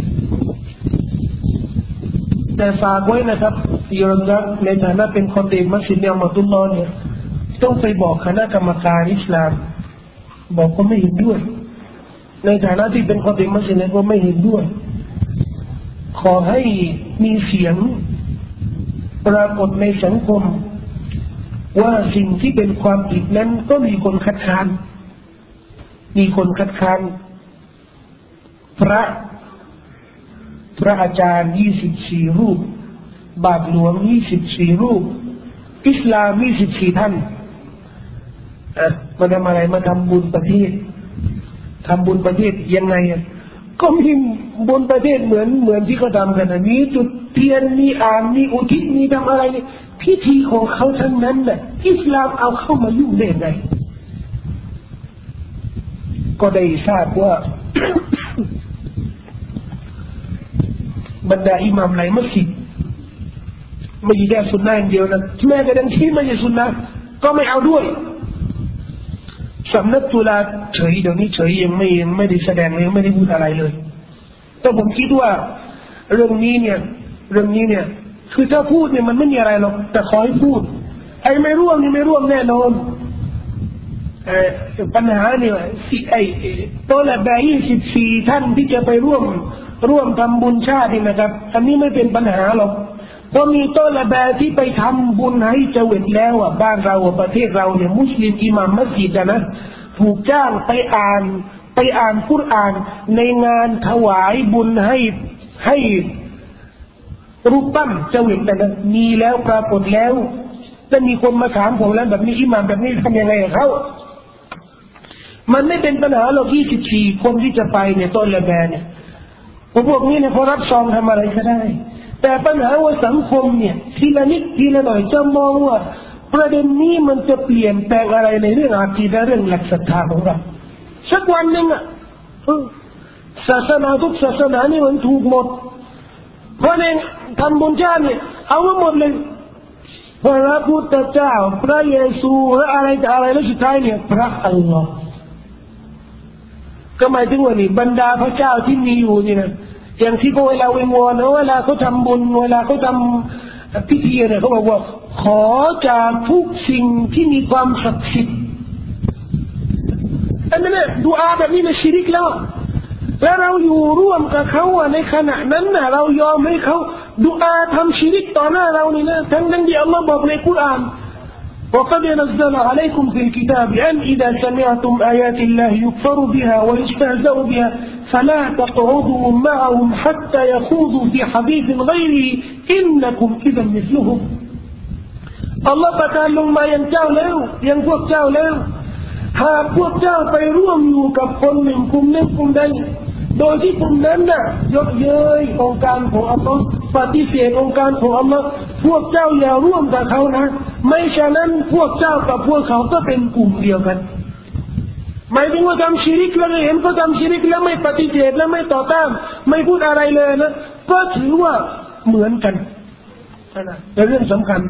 แต่ฝากไว้นะครับยอมรับในฐานะเป็นคนเต็มมัสยิดเนี่ยมาตุลลอเนี่ย ต้องไปบอกคณะกรรมการอิสลาม บอกเขาไม่เห็นด้วย ในฐานะที่เป็นคนเต็มมัสยิดเนี่ยก็ไม่เห็นด้วย ขอให้มีเสียงปรากฏในสังคม ว่าสิ่งที่เป็นความผิดนั้นก็มีคนคัดค้าน มีคนคัดค้านพระพระอาจารย์ยี่สิบสี่รูป บาทหลวงยี่สิบสี่รูป อิสลามยี่สิบสี่ท่าน มาทำอะไรมาทำบุญประเทศทำบุญประเทศยังไงอะก็มีบุญประเทศเหมือนเหมือนที่เขาทำกันนะมีจุดเทียนมีอ่านมีอุทิศมีทำอะไรพิธีของเขาทั้งนั้นแหละอิสลามเอาเข้ามายุ่งได้ไงก็ได้ทราบว่า บรรดาอิหมามหลายมัสยิดไม่ได้สุนนะอย่างเดียวนะแม้กระทั่งที่ไม่ใช่สุนนะก็ไม่เอาด้วย สำนักตุลาเฉยเดี๋ยวนี้เฉยยังไม่ยังไม่ได้แสดงยังไม่ได้พูดอะไรเลย แต่ผมคิดว่าเรื่องนี้เนี่ย เรื่องนี้เนี่ย คือถ้าพูดเนี่ยมันไม่มีอะไรหรอกแต่ขอให้พูด ไอ้ไม่ร่วมนี่ไม่ร่วมแน่นอนปัญหาเนี่ยสิไอ้ตัวละแบยี่สิบสี่ท่านที่จะไปร่วม ร่วมทำบุญชาตินี่นะครับอันนี้ไม่เป็นปัญหาหรอก เพราะมีตัวละแบที่ไปทำบุญให้เจวิตแล้วอะบ้านเราประเทศเราเนี่ยมุสลิมอิหมัมมัสยิดนะถูกจ้างไปอ่าน ไปอ่านคุรอ่านในงานถวายบุญให้ให้รูปปั้นเจ้าเห็นแต่มีแล้วปรากฏแล้วจะมีคนมาถามผมแล้วแบบนี้อิหมามแบบนี้ทำยังไงเขามันไม่เป็นปัญหาหรอกยี่สิบสี่คนที่จะไปเนี่ยต้นละแบเนี่ยพวกนี้เนี่ยพอรับซองทำอะไรก็ได้ แต่ปัญหาว่าสังคมเนี่ยทีละนิดทีละหน่อยจะมองว่า ประเด็นนี้มันจะเปลี่ยนแปลงอะไรในเรื่องอาคีดะเรื่องหลักศรัทธาของเราสักวันหนึ่งอะศาสนาทุกศาสนานี่มันถูกหมด เพราะในทำบุญชาติเนี่ยเอามาหมดเลยพระพุทธเจ้า พระเยซูหรือะไรจะอะไรแล้วสุดท้ายเนี่ยพระอัลลอฮ์ก็หมายถึงว่านี่บรรดาพระเจ้าที่มีอยู่นี่นะ อย่างที่เวลาวิงวอนเวลาเขาทำบุญเวลาเขาทำพิธีเนี่ยเขาบอกว่า ขอจากทุกสิ่งที่มีความศักดิ์สิทธิ์อันนั้นเนี่ยดูอาแบบนี้มันชิริกแล้วและเราอยู่ร่วมกับเขาในขณะนั้นน่ะเรายอมให้เขาดูอาทำชีริกต่อหน้าเรานี่นะทั้งนั้นที่อัลลอฮ์บอกในคุราน وقد نزل عليكم في الكتاب أن إذا سمعتم آيات الله يكفر بها ويستهزأ بها فلا تقعدوا معهم حتى يخوضوا في حديث غيره إنكم إذا مثلهم الله ประทานลงมายังเจ้าแล้วยังพวกเจ้าแล้วหากพวกเจ้าไปร่วมอยู่กับคนหนึ่งกลุ่มหนึ่งกลุ่มใดโดยที่กลุ่มนั้นน่ะยกเย้ยองค์การของอัลลอฮ์ปฏิเสธองค์การของอัลลอฮ์พวกเจ้าอย่าร่วมกับเขานะ ไม่ฉะนั้นพวกเจ้ากับพวกเขาก็เป็นกลุ่มเดียวกัน หมายถึงว่าทำชีริกแล้วเห็นก็ทำชีริกแล้วไม่ปฏิเสธแล้วไม่ต่อต้าน ไม่พูดอะไรเลยนะก็ถือว่าเหมือนกันนะเป็นเรื่องสำคัญ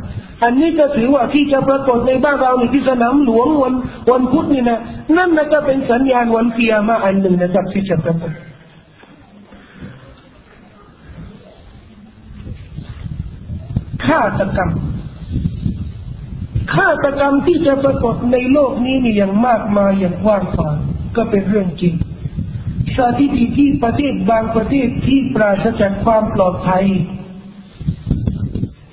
อันนี้ก็ถือว่าที่จะปรากฏในบ้านเราในที่สนามหลวงวันวันพุธนี่นะนั่นนะจะเป็นสัญญาณวันเกียร์มาอันหนึ่งนะครับที่จะปรากฏฆาตกรรม ฆาตกรรมที่จะปรากฏในโลกนี้นี่อย่างมากมายอย่างกว้างขวางก็เป็นเรื่องจริงสถิติที่ประเทศบางประเทศที่ปราศจากความปลอดภัย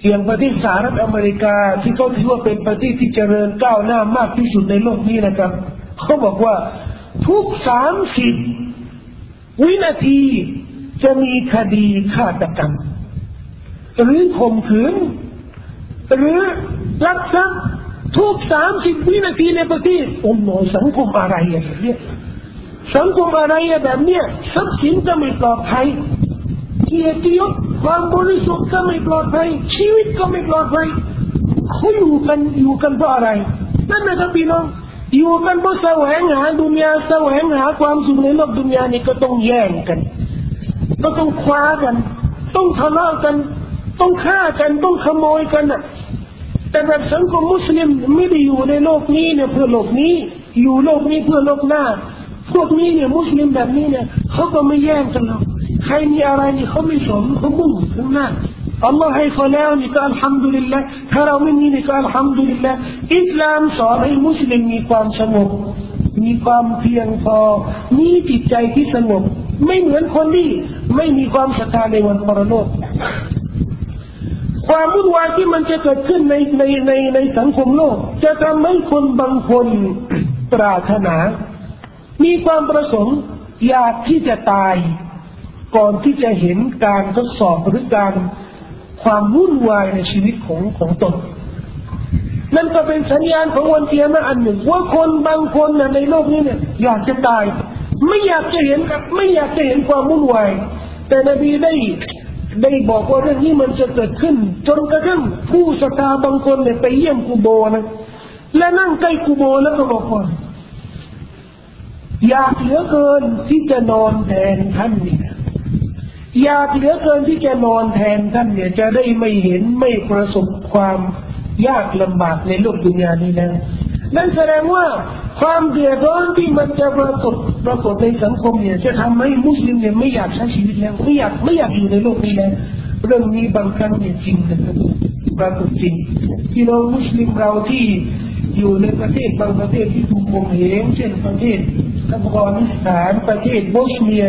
อย่างประเทศสหรัฐอเมริกาที่เขาถือว่าเป็นประเทศที่เจริญก้าวหน้ามากที่สุดในโลกนี้นะครับเขาบอกว่าทุกสามสิบวินาทีจะมีคดีฆาตกรรม หรือข่มขืน หรือลักทรัพย์ทุกสามสิบวินาทีในประเทศโอ้โหสังคมอะไรอย่างเนี้ยสังคมอะไรแบบเนี้ยทรัพย์สินก็ไม่ปลอดภัยเกียรติยศความบริสุทธิ์ก็ไม่ปลอดภัยชีวิตก็ไม่ปลอดภัยเขาอยู่กันอยู่กันเพราะอะไรนั่นนะครับพี่น้องอยู่กันเพราะแสวงหาดุนยาแสวงหาความสุขในโลกดุนยานี่ก็ต้องแย่งกัน ก็ต้องคว้ากัน ต้องทะเลาะกัน ต้องฆ่ากันต้องขโมยกันอะแต่แบบสังคมมุสลิมไม่ได้อยู่ในโลกนี้เนี่ยเพื่อโลกนี้ อยู่โลกนี้เพื่อโลกหน้า พวกนี้เนี่ยมุสลิมแบบนี้เนี่ยเขาก็ไม่แย่งกันหรอกใครมีอะไรนี่เขาไม่สนเขามุ่งข้างหน้าอัลลอฮ์ให้เขาแล้วนี่ก็อัลฮัมดุลิลละถ้าเราไม่มีนี่ก็อัลฮัมดุลิลละอิสลามสอนให้มุสลิมมีความสงบมีความเพียงพอ มีจิตใจที่สงบ ไม่เหมือนคนที่ไม่มีความศรัทธาในวันปรโลก ความวุ่นวายที่มันจะเกิดขึ้นในในในในสังคมโลก จะทำให้คนบางคนปรารถนา มีความประสงค์อยากที่จะตาย ก่อนที่จะเห็นการทดสอบหรือการความวุ่นวายในชีวิตของของตนนั่นก็เป็นสัญญาณของวันเทียมอันหนึ่ง ว่าคนบางคนในโลกนี้เนี่ย อยากจะตาย ไม่อยากจะเห็นไม่อยากจะเห็นความวุ่นวาย แต่นบีได้ ได้บอกว่าเรื่องนี้มันจะเกิดขึ้น จนกระทั่งผู้ศรัทธาบางคนเนี่ยไปเยี่ยมกูโบนะและนั่งใกล้กูโบแล้วก็บอกว่าอยากเหลือเกินที่จะนอนแทนท่านเนี่ยอยากเหลือเกินที่จะนอนแทนท่านเนี่ย จะได้ไม่เห็นไม่ประสบความยากลำบากในโลกดุนยานี้แล้วนั่นแสดงว่า ความเดือดร้อนที่มันจะปรากฏปรากฏในสังคมเนี่ย จะทำให้มุสลิมเนี่ยไม่อยากใช้ชีวิตแล้วไม่อยากไม่อยากอยู่ในโลกนี้แล้วเรื่องนี้บางครั้งเนี่ยจริงนะครับปรากฏจริงที่เรามุสลิมเราที่อยู่ในประเทศบางประเทศที่ถูกข่มเหงเช่นประเทศอัฟกานิสถานประเทศโบสเนีย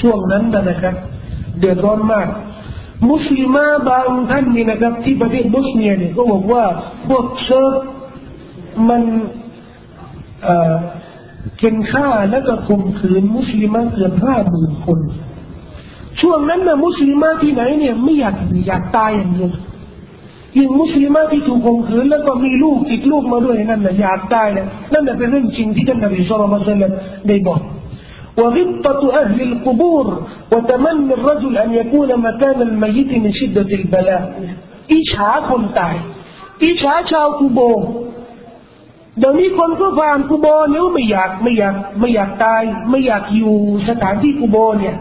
ช่วงนั้นนะครับ เดือดร้อนมาก มุสลิมะฮ์บางท่านนี่นะครับที่ประเทศโบสเนียเนี่ยก็บอกว่าพวกเซิร์บมัน เข็นฆ่าแล้วก็ข่มขืนมุสลิมาเกือบห้าหมื่นคน ช่วงนั้นนะมุสลิมาที่ไหนเนี่ยไม่อยากอยากตายอย่างเดียวยิ่งมุสลิมาที่ถูกข่มขืนแล้วก็มีลูกติดลูกมาด้วยนั่นแหละอยากตายนะนั่นแหละเป็นเรื่องจริงที่ท่านนบีสุลต่านได้บอก وغبطة أهل القبور وتمني الرجل أن يكون مكان الميت من شدة البلاء อิจฉาคนตายอิจฉาชาวกูโบ เดี๋ยวนี้คนก็ฟานกูโบเนี่ยไม่อยากไม่อยากไม่อยากตาย ไม่อยากอยู่สถานที่กูโบเนี่ย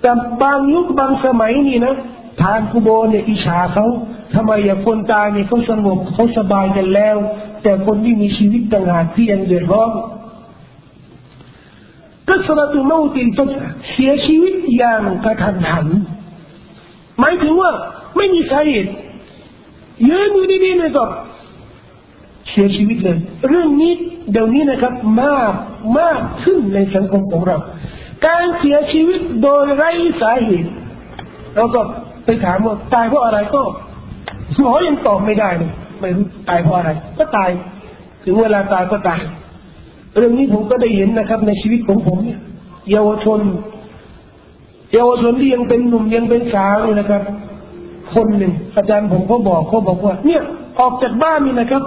แต่บางยุคบางสมัยนี่นะทานกูโบเนี่ยอิจฉาเขาทำไมอย่าคนตายเนี่ยเขาสงบเขาสบายกันแล้ว แต่คนที่มีชีวิตต่างหากที่ยังเดือดร้อนก็สระตุโมตินเสียชีวิตอย่างกระทันหันหมายถึงว่าไม่มีสาเหตุยืนอยู่ดีๆเลยก็ เสียชีวิตเลย เรื่องนี้เดี๋ยวนี้นะครับ มากมากขึ้นในสังคมของเรา การเสียชีวิตโดยไร้สาเหตุเราก็ไปถามว่าตายเพราะอะไรก็หมอยังตอบไม่ได้เลยไม่รู้ตายเพราะอะไร ก็ตาย ถึงเวลาตายก็ตาย เรื่องนี้ผมก็ได้เห็นนะครับ ในชีวิตของผมเนี่ยเยาวชน เยาวชนที่ยังเป็นหนุ่มยังเป็นสาวนี่นะครับ คนหนึ่งอาจารย์ผมก็บอกเขาบอกว่า เนี่ยออกจากบ้านนี่นะครับ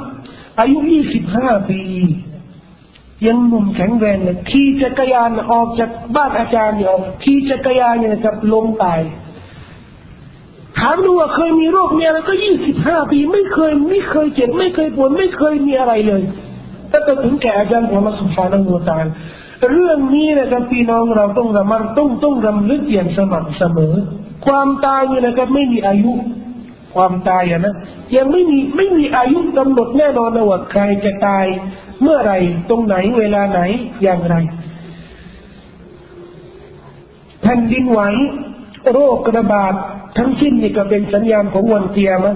อายุยี่สิบห้าปี ยังหนุ่มแข็งแรงเลยขี่จักรยานออกจากบ้านอาจารย์เนี่ยขี่จักรยานเนี่ยนะครับลมตายถามดูว่าเคยมีโรคมีอะไรก็ยี่สิบห้าปี ไม่เคยไม่เคยเจ็บไม่เคยปวดไม่เคยมีอะไรเลยถ้าจะถึงแก่อาจารย์ของมาสุภาพนังตาลเรื่องนี้นะครับพี่น้องเราต้องระมัดต้องต้องรำลึกอย่างสม่ำเสมอ ความตายเนี่ยนะครับไม่มีอายุ ความตายอะนะยังไม่มีไม่มีอายุกำหนดแน่นอนนะว่าใครจะตาย เมื่อไรตรงไหนเวลาไหนอย่างไรแผ่นดินไหวโรคระบาดทั้งสิ้นนี่ก็เป็นสัญญาณของวันเตียมะ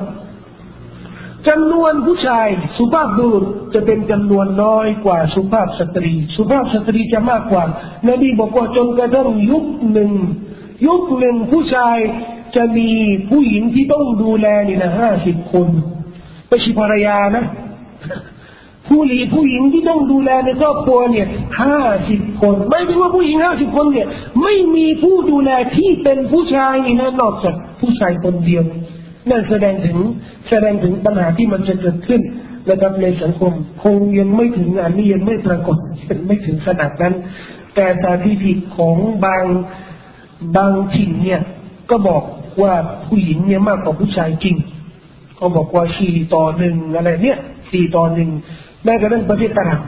จำนวนผู้ชาย สุภาพบุรุษจะเป็นจำนวนน้อยกว่าสุภาพสตรี สุภาพสตรีจะมากกว่านบีบอกว่าจนกระทั่งยุคหนึ่งยุคหนึ่งผู้ชาย จะมีผู้หญิงที่ต้องดูแลนี่นะห้าสิบคนไม่ใช่ภรรยานะ ผู้หลีผู้หญิงที่ต้องดูแลในครอบครัวเนี่ยห้าสิบคน ไม่ใช่ว่าผู้หญิงห้าสิบคนเนี่ย ไม่มีผู้ดูแลที่เป็นผู้ชายนี่นะนอกจากผู้ชายคนเดียวนั่นแสดงถึงแสดงถึงปัญหาที่มันจะเกิดขึ้นนะครับในสังคมคงยังไม่ถึงอันนี้ยังไม่ปรากฏยังไม่ถึงขนาดนั้น แต่สถิติของบางบางถิ่นเนี่ย ก็บอก ว่าผู้หญิงเนี่ยมากกว่าผู้ชายจริงก็บอกว่าสี่ต่อหนึ่งอะไรเนี่ยสี่ต่อหนึ่งแม้กระทั่งประเทศตะลัง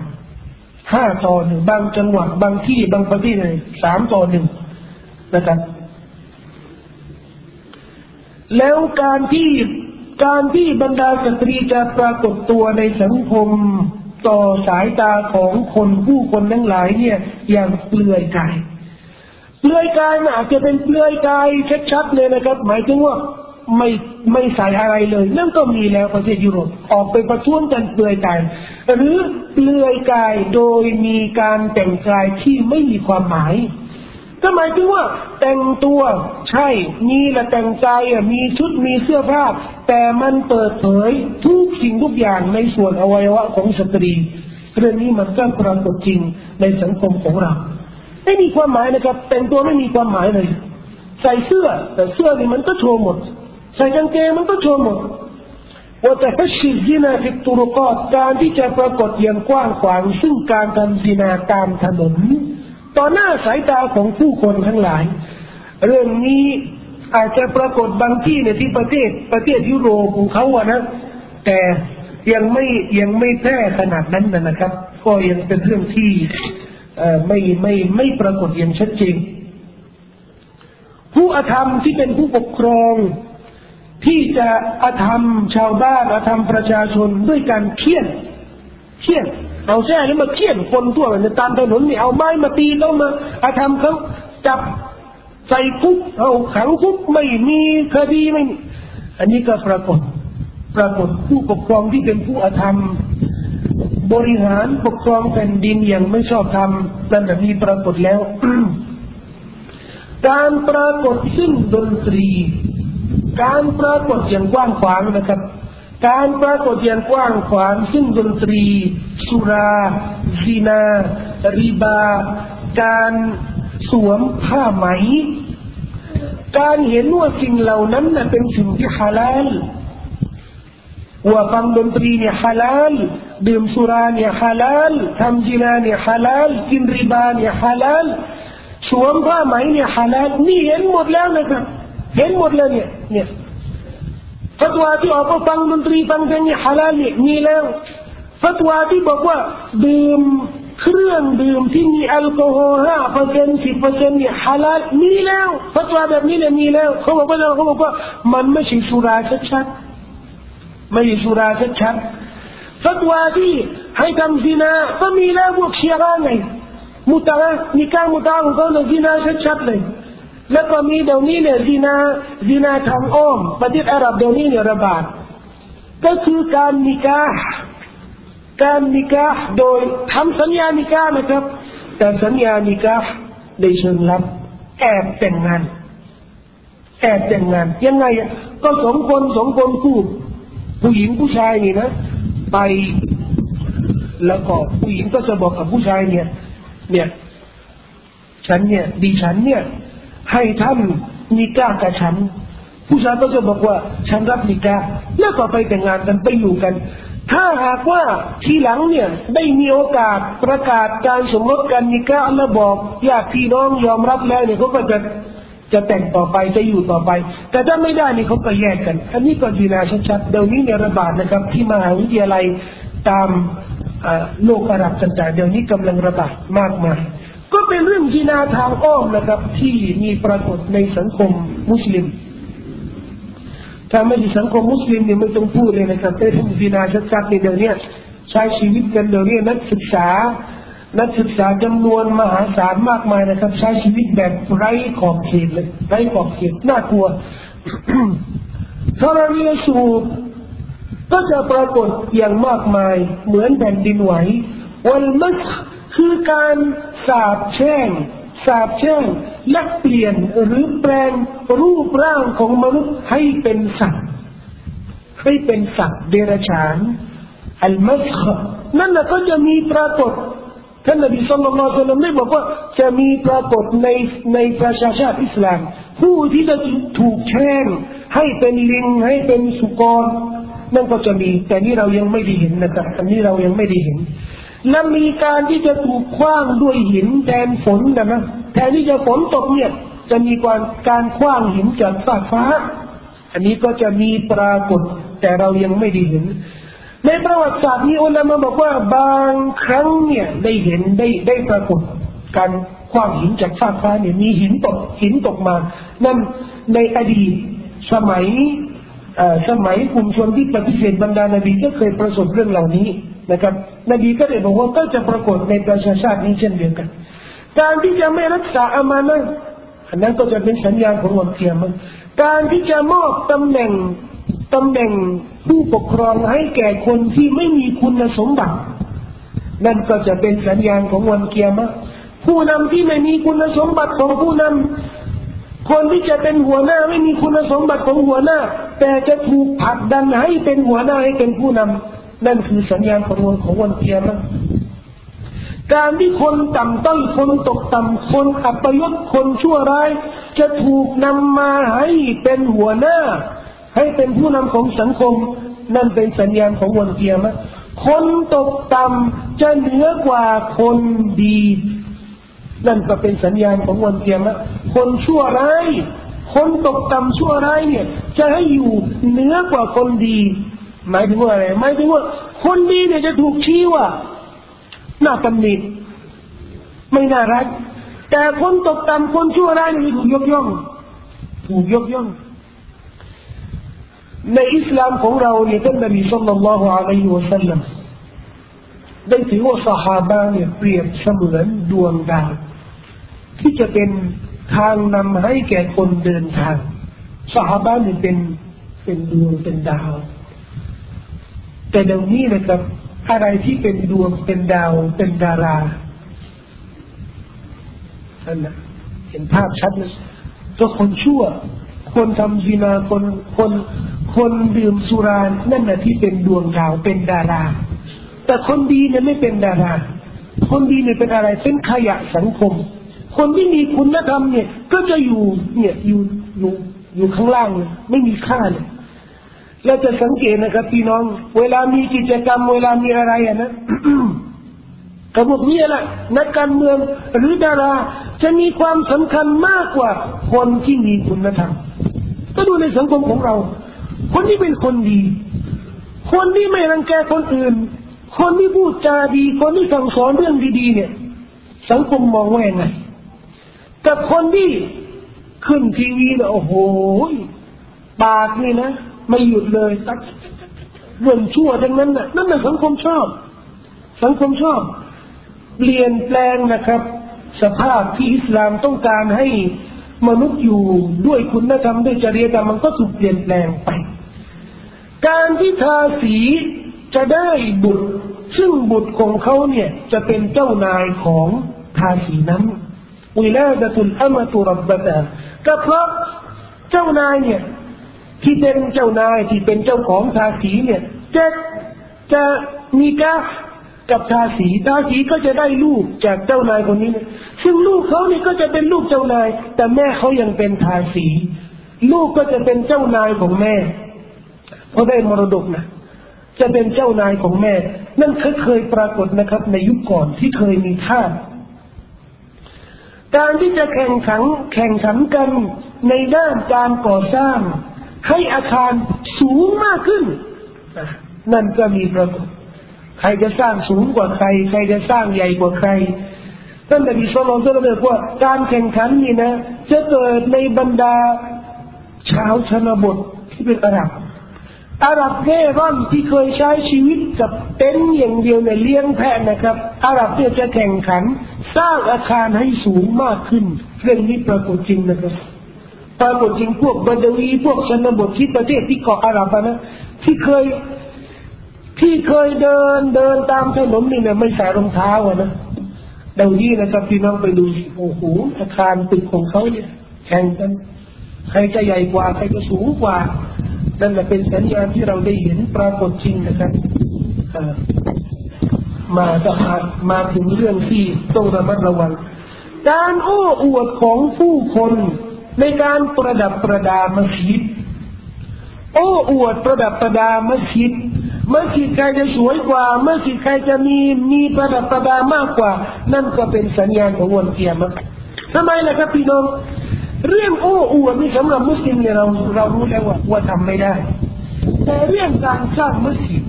ห้าต่อหนึ่งบางจังหวัดบางที่บางประเทศเลยสามต่อหนึ่งนะครับ แล้วการที่การที่บรรดาสตรีจะปรากฏตัวในสังคมต่อสายตาของคนผู้คนทั้งหลายเนี่ยอย่างเปลือยกาย เปลือยกายอาจจะเป็นเปลือยกายชัดๆเลยนะครับ หมายถึงว่าไม่ไม่ใส่อะไรเลยนั่นก็มีแล้วประเทศยุโรปออกไปประท้วงกันเปลือยกาย หรือเปลือยกายโดยมีการแต่งกายที่ไม่มีความหมายก็หมายถึงว่า แต่งตัวใช่มีละแต่งใจอะมีชุดมีเสื้อผ้า แต่มันเปิดเผยทุกสิ่งทุกอย่างในส่วนอวัยวะของสตรี เรื่องนี้มันก็ปรากฏจริงในสังคมของเรา ไม่มีความหมายนะครับ แต่งตัวไม่มีความหมายเลย ใส่เสื้อ แต่เสื้อนี่มันก็โชว์หมด ใส่กางเกงมันก็โชว์หมดว่าแต่พัชิซินาฟิตุรุกอการที่จะปรากฏอย่างกว้างขวาง ซึ่งการทำซินาตามถนน ต่อหน้าสายตาของผู้คนทั้งหลาย เรื่องนี้อาจจะปรากฏบางที่ในที่ประเทศประเทศยุโรปของเขาอะนะ แต่ยังไม่ยังไม่แพร่ขนาดนั้นนะครับ ก็ยังเป็นเรื่องที่ ไม่ไม่ไม่ปรากฏอย่างชัดเจนผู้อธรรมที่เป็นผู้ปกครอง ที่จะอธรรมชาวบ้านอธรรมประชาชนด้วยการเคี่ยนเคี่ยนเอาแช่แล้วมาเคี่ยนคนทั่วไปตามถนนนี่เอาไม้มาตีแล้วมาอาทำเขาจับใส่คุกเอาขังคุกไม่มีคดีไม่มีอันนี้ก็ปรากฏ ปรากฏผู้ปกครองที่เป็นผู้อาธรรม บริหารปกครองแผ่นดินอย่างไม่ชอบธรรมนั่นมีปรากฏแล้ว การปรากฏซึ่งดนตรี การปรากฏอย่างกว้างขวางนะครับ การปรากฏอย่างกว้างขวางซึ่งดนตรี สุราซีนาริบา การสวมผ้าไหม การเห็นว่าสิ่งเหล่านั้นนะเป็นสิ่งที่ฮาลาลว่าฟังดนตรีเนี่ยฮาลาล ดื่มสุราเนี่ยฮาลาลทำจินาเนี่ยฮาลาลกินริบาเนี่ยฮาลาลสวมผ้าไหมเนี่ยฮาลาลนี่เห็นหมดแล้วนะครับเห็นหมดเลยเนี่ยเนี่ยฟัตวาที่ออกมาฟังดนตรีฟังเพลงเนี่ยฮาลาลนี่ยมีแล้วฟัตวาที่บอกว่าดื่มเครื่องดื่มที่มีแอลกอฮอล์ห้าเปอร์เซ็นต์สิบเปอร์เซ็นต์เนี่ยฮาลาลมีแล้วฟัตวาแบบนี้เนี่ยมีแล้วเขาบอกว่าเขาบอกว่ามันไม่ใช่สุราชัดๆไม่ใช่สุราชัดๆ ฟัตวาที่ให้ทำซินาก็มีแล้วพวกเชียร์ไงมุตะนิการมุตะของเขาเนี่ยซินาชัดๆเลยแล้วก็มีเดี๋ยวนี้เนี่ยดีนาดีนาทางอ้อมประเทศอาหรับเดี๋ยวนี้เนี่ยระบาดก็คือการนิกาการนิกาโดยทำสัญญานิกานะครับ แต่สัญญานิกาในเชิงลับแอบแต่งงานแอบแต่งงานยังไงก็สองคนสองคนคู่ผู้หญิงผู้ชายนี่นะ ไป แล้วก็ผู้หญิงก็จะบอกกับผู้ชายเนี่ย เนี่ย ฉันเนี่ย ดีฉันเนี่ย ให้ท่านนิก้ากับฉัน ผู้ชายก็จะบอกว่า ฉันรับนิก้าแล้วก็ไปแต่งงานกันไปอยู่กัน ถ้าหากว่าทีหลังเนี่ย ได้มีโอกาสประกาศการสมรสกันนิก้าแล้วบอกญาติพี่น้องยอมรับแล้วเนี่ยเขาก็จะ จะแต่งต่อไปจะอยู่ต่อไป แต่ถ้าไม่ได้นี่เขาก็แยกกัน อันนี้ก็ดีนาชัดๆเดี๋ยวนี้เนี่ยระบาดนะครับ ที่มหาวิทยาลัยตามโลกอาหรับต่างๆเดี๋ยวนี้กำลังระบาดมากมายก็เป็นเรื่องจีนาทางอ้อมนะครับ ที่มีปรากฏในสังคมมุสลิมถ้าไม่ใช่สังคมมุสลิมเนี่ยไม่ต้องพูดเลยนะครับแต่ทั้งจีนาชัดๆในเดี๋ยวนี้ใช้ชีวิตกันเดี๋ยวนี้นักศึกษา นักศึกษาจำนวนมหาศาลมากมายนะครับ ใช้ชีวิตแบบไร้ขอบเขตเลยไร้ขอบเขตน่ากลัวถ้าเราเรียนสูบก็จะปรากฏอย่างมากมายเหมือนแผ่นดินไหววันมัสคือการสาบแช่งสาบแช่งและเปลี่ยนหรือแปลงรูปร่างของมนุษย์ให้เป็นสัตว์ให้เป็นสัตว์เดรัจฉานอัลมัสนั่นแหละก็จะมีปรากฏ ท่านนบีสุลต่านได้บอกว่าจะมีปรากฏในในประชาชาติอิสลาม ผู้ที่จะถูกแช่งให้เป็นลิงให้เป็นสุกรนั่นก็จะมี แต่นี่เรายังไม่ได้เห็นนะครับอันนี้เรายังไม่ได้เห็น และมีการที่จะถูกคว้างด้วยหินแทนฝนนะนะแทนที่จะฝนตกเนี่ย จะมีการการคว้างหินจากฟาฟ้า อันนี้ก็จะมีปรากฏ แต่เรายังไม่ได้เห็น ในประวัติศาสตร์มีอุลามะบอกว่าบางครั้งเนี่ยได้เห็นได้ได้ปรากฏการคว้างหินจากฟากฟ้าเนี่ยมีหินตกหินตกมา นั่นในอดีตสมัยสมัยกลุ่มชนที่ปฏิเสธบรรดานบีก็เคยประสบเรื่องเหล่านี้นะครับ นบีก็เลยบอกว่าก็จะปรากฏในประชาชาตินี้เช่นเดียวกัน การที่จะไม่รักษาอามานะอันนั้นก็จะเป็นสัญญาณของวันเกียรติการที่จะมอบตำแหน่ง ตำแหน่งผู้ปกครองให้แก่คนที่ไม่มีคุณสมบัติ นั่นก็จะเป็นสัญญาณของวันเกียรติผู้นำที่ไม่มีคุณสมบัติของผู้นำคนที่จะเป็นหัวหน้าไม่มีคุณสมบัติของหัวหน้า แต่จะถูกผลักดันให้เป็นหัวหน้าให้เป็นผู้นำนั่นคือสัญญาณของวันของวันเกียรติการที่คนต่ำต้อยคนตกต่ำคนอัปยศคนชั่วร้าย จะถูกนำมาให้เป็นหัวหน้า ให้เป็นผู้นำของสังคม นั่นเป็นสัญญาณของวันเกียรติคนตกต่ำจะเหนือกว่าคนดี นั่นก็เป็นสัญญาณของวันเกียรติคนชั่วร้ายคนตกต่ำชั่วร้ายเนี่ย จะให้อยู่เหนือกว่าคนดี หมายถึงว่าอะไรหมายถึงว่าคนดีเนี่ยจะถูกชี้ว่าน้าตำหนิไม่น่ารักแต่คนตกต่ำคนชั่วร้ายนี่ถูกยกย่อง ถูกยกย่อง ในอิสลามของเราเนี่ยท่านนบีสุลต่านละฮ์อะลัยฮิวะสัลลัมได้ถือว่าสหายเนี่ยเปรียบเสมือนดวงดาวที่จะเป็นทางนำให้แก่คนเดินทางสหบ้านเนี่ยเป็นเป็นดวงเป็นดาว แต่เดี๋ยวนี้นะครับ อะไรที่เป็นดวงเป็นดาวเป็นดาราอันนั้นเห็นภาพชัดเลยก็คนชั่วคนทำซีนาคนคน คนดื่มสุรานั่นแหละที่เป็นดวงดาวเป็นดารา แต่คนดีเนี่ยไม่เป็นดารา คนดีเนี่ยเป็นอะไรเป็นขยะสังคม คนที่มีคุณธรรมเนี่ย ก็จะอยู่เนี่ยอยู่อยู่อยู่ข้างล่างเลยไม่มีค่าเลยเราจะสังเกตนะครับพี่น้อง เวลามีกิจกรรม เวลามีอะไรอะนะกระบอกนี้แหละนักการเมืองหรือดารา จะมีความสำคัญมากกว่าคนที่มีคุณธรรมก็ดูในสังคมของเรา คนที่เป็นคนดี คนที่ไม่รังแกคนอื่น คนที่พูดจาดี คนที่สั่งสอนเรื่องดีๆเนี่ย สังคมมองว่ายังไงกับคนที่ขึ้นทีวีแล้วโอ้โหปากนี่นะไม่หยุดเลยตักเรื่องชั่วทั้งนั้นน่ะนั่นแหละสังคมชอบ สังคมชอบ เปลี่ยนแปลงนะครับ สภาพที่อิสลามต้องการให้มนุษย์อยู่ด้วยคุณธรรมด้วยจริยธรรมมันก็ถูกเปลี่ยนแปลงไป การที่ทาสีจะได้บุตร ซึ่งบุตรของเขาเนี่ยจะเป็นเจ้านายของทาสีนั้นวิลาดตุลอามตุรับบะตาก็เพราะเจ้านายเนี่ยที่เป็นเจ้านายที่เป็นเจ้าของทาสีเนี่ยจะจะมีกากับทาสีทาสีก็จะได้ลูกจากเจ้านายคนนี้เนี่ยซึ่งลูกเขานี่ก็จะเป็นลูกเจ้านาย แต่แม่เขายังเป็นทาสี ลูกก็จะเป็นเจ้านายของแม่ เพราะได้มรดกนะจะเป็นเจ้านายของแม่ นั่นเคยปรากฏนะครับ ในยุคก่อนที่เคยมีทาสการที่จะแข่งขันแข่งขันกันในด้านการก่อสร้าง ให้อาคารสูงมากขึ้น นั่นก็มีประกฏ ใครจะสร้างสูงกว่าใคร ใครจะสร้างใหญ่กว่าใครท่านนบีสุลต่านบอกว่าการแข่งขันนี่นะ จะเกิดในบรรดาชาวชนบทที่เป็นอาหรับ อาหรับเร่ร่อนที่เคยใช้ชีวิตกับเต็นท์อย่างเดียวในเลี้ยงแพะนะครับอาหรับเนี่ยจะแข่งขัน สร้างอาคารให้สูงมากขึ้น เรื่องนี้ปรากฏจริงนะครับปรากฏจริงพวกบัดวีพวกชนบทที่ประเทศที่เกาะอาหรับนะที่เคยที่เคยเดินเดินตามถนนนี่เนี่ยไม่ใส่รองเท้าอะนะเดี๋ยวนี้นะครับพี่น้องไปดูโอ้โหอาคารตึกของเขาเนี่ยแข่งกันใครจะใหญ่กว่าใครจะสูงกว่า นั่นแหละเป็นสัญญาณที่เราได้เห็นปรากฏจริงนะครับมาจะมาถึงเรื่องที่ต้องระมัดระวัง การโอ้อวดของผู้คนในการประดับประดามัสยิดโอ้อวดประดับประดามัสยิดมัสยิดใครจะสวยกว่ามัสยิดใครจะมีมีประดับประดามากกว่า นั่นก็เป็นสัญญาณของวันเกียรติทำไมล่ะครับพี่น้อง เรื่องโอ้อวดนี่สำหรับมุสลิมเนี่ยเราเรารู้แล้วว่าว่าทำไม่ได้ แต่เรื่องการสร้างมัสยิด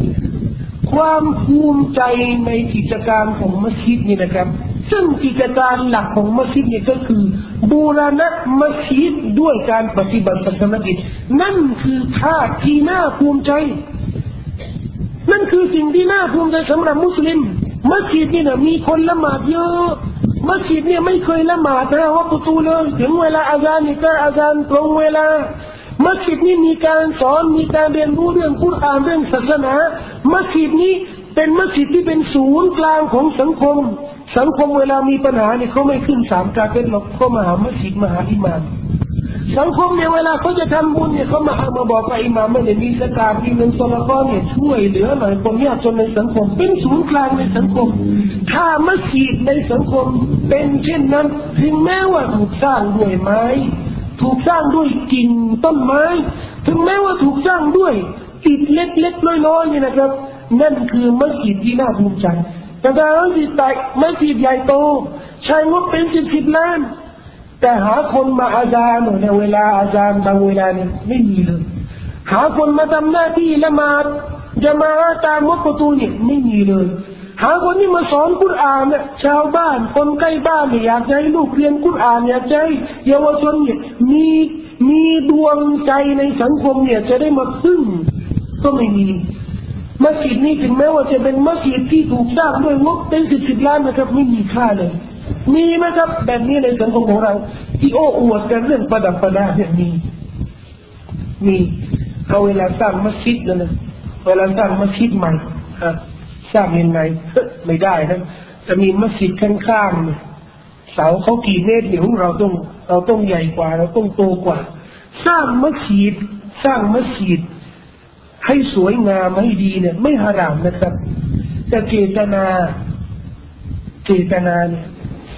ความภูมิใจในกิจการของมัสยิดนี่นะครับ ซึ่งกิจการหลักของมัสยิดเนี่ยก็คือบูรณะมัสยิดด้วยการปฏิบัติศาสนกิจนั่นคือท่าที่น่าภูมิใจ นั่นคือสิ่งที่น่าภูมิใจสำหรับมุสลิมมัสยิดนี่นะมีคนละหมาดเยอะ มัสยิดเนี่ยไม่เคยละหมาดนะว่าประตูเลยถึงเวลาอาจารย์นี่ก็อาจารย์ตรงเวลามัสยิดนี้มีการสอนมีการเรียนรู้เรื่องคุรานเรื่องศาสนามัสยิดนี้เป็นมัสยิดที่เป็นศูนย์กลางของสังคม สังคมเวลามีปัญหาเนี่ยเขาไม่ขึ้นสามการเป็นหรอกเขามาหามัสยิดมาหาอิมาม สังคมเนี่ยเวลาเขาจะทำบุญเนี่ยเขามาหามาบอกว่าอิมามไม่ได้มีสกาดมีเงินสละก้อนเนี่ยช่วยเหลือหน่อยคนยากจนในสังคม เป็นศูนย์กลางในสังคม ถ้ามัสยิดในสังคมเป็นเช่นนั้น ถึงแม้ว่าถูกสร้างด้วยไม้ ถูกสร้างด้วยกิ่งต้นไม้ ถึงแม้ว่าถูกสร้างด้วยอิฐเล็กๆน้อยๆนี่ยนะครับ นั่นคือมัสยิดที่น่าภูมิใจแต่ถ้ามัสยิดใหญ่มัสยิดใหญ่โตใช้งบเป็นสิบสิบล้าน แต่หาคนมาอาจารย์ในเวลาอาจารย์บางเวลานี่ไม่มีเลยหาคนมาทำหน้าที่ละหมาดจะมาตามวัดประตูเนี่ยไม่มีเลยหาคนที่มาสอนกุรอานเนี่ยชาวบ้านคนใกล้บ้านเนี่ยอยากให้ลูกเรียนกุรอานอยากให้เยาวชนเนี่ยมีมีดวงใจในสังคมเนี่ยจะได้มาพึ่งก็ไม่มีมัสยิดนี้ถึงแม้ว่าจะเป็นมัสยิดที่ถูกสร้างด้วยงบเป็นสิบสิบล้านนะครับไม่มีค่าเลย มีไหมครับแบบนี้ในสังคมของเรา ที่โอ้อวดกันเรื่องประดับประดาเนี่ยมีมีเอาเวลาสร้างมัสยิดนะนะเวลาสร้างมัสยิดใหม่ครับสร้างยังไงไม่ได้นะจะมีมัสยิดข้างๆเสาเขากี่เมตรเดี๋ยวเราต้อง เราต้องใหญ่กว่า เราต้องโตกว่า สร้างมัสยิดสร้างมัสยิดให้สวยงามให้ดีเนี่ย ไม่หารามนะครับ แต่เจตนา เจตนาเนี่ย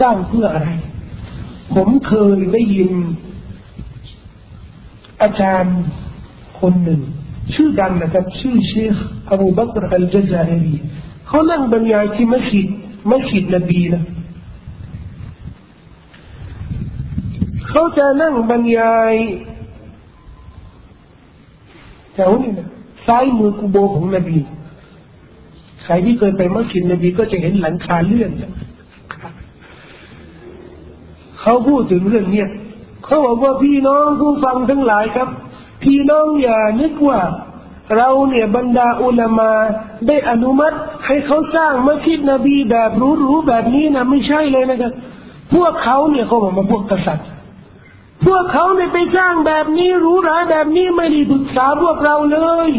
สร้างเพื่ออะไร ผมเคยได้ยิน อาจารย์คนหนึ่ง ชื่อดังนะครับชื่อเชคอบูบักรอัลจซารีเขานั่งบรรยายที่มัสยิดมัสยิดนบีนะเขาจะนั่งบรรยายแถวนี้นะซ้ายมือกุโบของนบีใครที่เคยไปมัสยิดนบีก็จะเห็นหลังคาเลื่อน เขาพูดถึงเรื่องเนี้ยเขาบอกว่าพี่น้องผู้ฟังทั้งหลายครับ พี่น้องอย่านึกว่า เราเนี่ยบรรดาอุลามา ได้อนุมัติ ให้เขาสร้างมัสยิดนบีแบบรู้ๆแบบนี้นะไม่ใช่เลยนะครับ พวกเขาเนี่ยเขาบอกมาพวกกษัตริย์ พวกเขาเนี่ยไปสร้างแบบนี้รูหราแบบนี้ไม่ได้ปรึกษาพวกเราเลย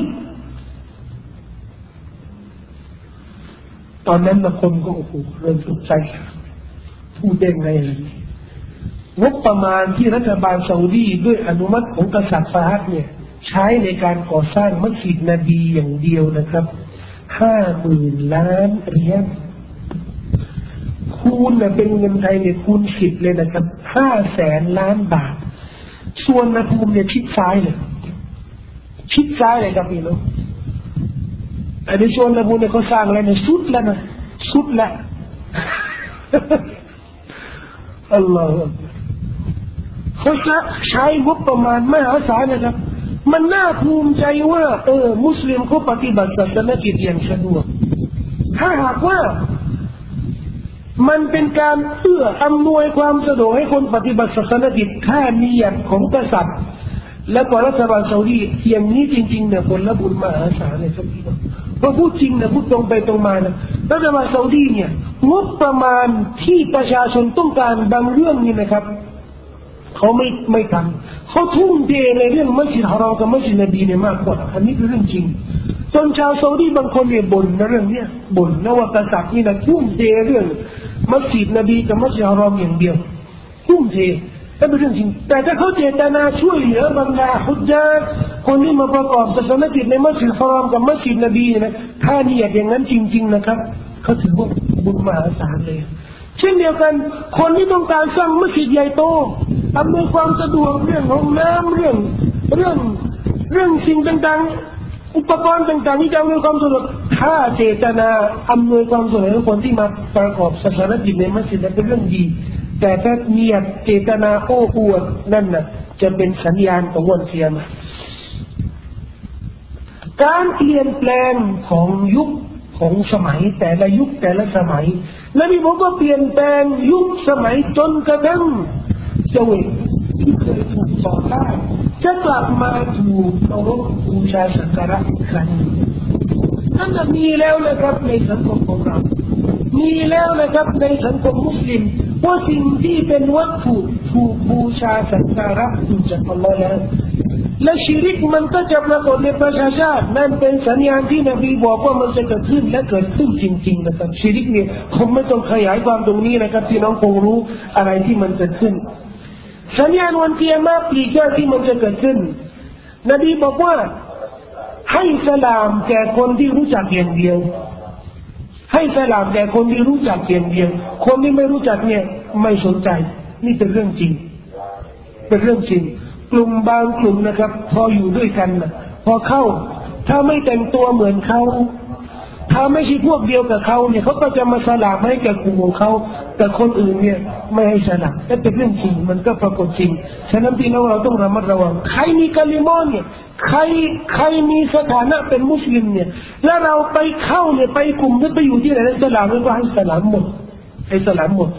ตอนนั้นบางคนก็โอ้โหเริ่มตกใจพูดได้ไง งบประมาณที่รัฐบาลซาอุดีด้วยอนุมัติของกษัตริย์ฟาฮัดเนี่ยใช้ในการก่อสร้างมัสยิดนบีอย่างเดียวนะครับห้าหมื่นล้านเหรียญคูณนะเป็นเงินไทยเนี่ยคูณสิบเลยนะครับห้าแสนล้านบาท ส่วนนภูมิเนี่ยชิดซ้ายเลย ชิดซ้ายเลยครับพี่น้องอันนี้ส่วนนภูมิเนี่ยเขาสร้างอะไรเนี่ยสุดแล้วนะสุดแล้วอัลลอฮฺ เขาจะใช้งบประมาณมหาศาลนะครับ มันน่าภูมิใจว่า เออ มุสลิมเขาปฏิบัติศาสนกิจอย่างสะดวก ถ้าหากว่ามันเป็นการเอื้ออำนวยความสะดวกให้คนปฏิบัติศาสนกิจแค่มีอย่างของกษัตริย์ และก็รัฐบาลซาอุดีอย่างนี้จริงๆเนี่ยผลบุญมหาศาลเลยสักทีเพราะพูดจริงนะพูดตรงไปตรงมานะรัฐบาลซาอุดีเนี่ยงบประมาณที่ประชาชนต้องการบางเรื่องนี่นะครับ เขาไม่ไม่ทำเขาทุ่มเทในเรื่องมัสยิดฮารอมกับมัสยิดนบีเนี่ยมากกว่าอันนี้คือเรื่องจริงจนชาวซาอุดีบางคนเนี่ยบ่นนะเรื่องเนี้ยบ่นนะว่ากษัตริย์นี่นะทุ่มเทเรื่องมัสยิดนบีกับมัสยิดฮารอมอย่างเดียวทุ่มเทนั่นเป็นเรื่องจริง แต่ถ้าเขาเจตนาช่วยเหลือบรรดาฮุจญาคนที่มาประกอบศาสนกิจในมัสยิดฮารอมกับมัสยิดนบีนะถ้านี่อย่างนั้นจริง ๆ นะครับเขาถือว่าบุญมหาศาลเลย เช่นเดียวกัน คนที่ต้องการสร้างมัสยิดใหญ่โตอำนวยความสะดวกเรื่องห้องน้ำเรื่อง เรื่องเรื่องสิ่งต่างๆ อุปกรณ์ต่างๆที่จะอำนวยความสะดวกถ้าเจตนาอำนวยความสะดวกให้คนที่มาประกอบศาสนกิจในมัสยิดเป็นเรื่องดี แต่ถ้าเนียดเจตนาโอ้อวดนั่นน่ะจะเป็นสัญญาณของวันเทียมาการเปลี่ยนแปลงของยุคของสมัยแต่ละยุคแต่ละสมัย นบีบอกว่าเปลี่ยนแปลงยุคสมัยจนกระทั่งเจวิที่เคยถูกต่อต้านจะกลับมาถูกเคารพบูชาสักการะอีกครั้งนั่นมีแล้วนะครับในสังคมของเรา มีแล้วนะครับในสังคมมุสลิมว่าสิ่งที่เป็นวัตถุถูกบูชาสักการะถูกจากอัลลอฮ์แล้ว และชีริกมันก็จะปรากฏในประชาชาตินั่นเป็นสัญญาณที่นบีบอกว่ามันจะเกิดขึ้นและเกิดขึ้นจริง ๆ นะครับชีริกเนี่ยผมไม่ต้องขยายความตรงนี้นะครับที่น้องคงรู้อะไรที่มันเกิดขึ้น สัญญาณวันเกียรมาปีแก้ที่มันจะเกิดขึ้น นบีบอกว่าให้สลามแก่คนที่รู้จักอย่างเดียว ให้สลามแก่คนที่รู้จักอย่างเดียว คนที่ไม่รู้จักเนี่ยไม่สนใจ นี่เป็นเรื่องจริง เป็นเรื่องจริง ลุ่มบางกลุ่มนะครับ พออยู่ด้วยกันนะพอเข้า ถ้าไม่แต่งตัวเหมือนเขาถ้าไม่ใช่พวกเดียวกับเขาเนี่ยเขาก็จะมาสลามให้แก่กลุ่มของเขาแต่คนอื่นเนี่ยไม่ให้สลามนั่นเป็นเรื่องจริงมันก็ปรากฏจริงฉะนั้นพี่น้องเราต้องระมัดระวัง ใครมีกาลิมอนเนี่ยใครใครมีสถานะเป็นมุสลิมเนี่ย แล้วเราไปเข้าเนี่ยไปกลุ่มนั้นไปอยู่ที่ไหนสลามก็ให้สลามหมดให้สลามหมด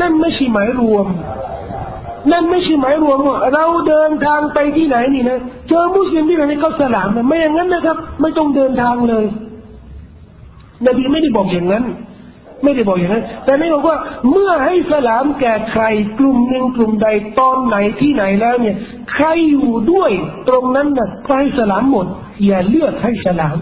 นั่นไม่ใช่หมายรวม นั่นไม่ใช่หมายรวมว่าเราเดินทางไปที่ไหนนี่นะเจอมุสลิมที่ไหนก็สลามนะไม่อย่างนั้นนะครับ ไม่ต้องเดินทางเลย นบีไม่ได้บอกอย่างนั้น ไม่ได้บอกอย่างนั้น แต่นี่บอกว่า เมื่อให้สลามแก่ใครกลุ่มหนึ่งกลุ่มใดตอนไหนที่ไหนแล้ว เนี่ย ใครอยู่ด้วยตรงนั้นนะ่ะใครสลามหมด อย่าเลือกให้สลาม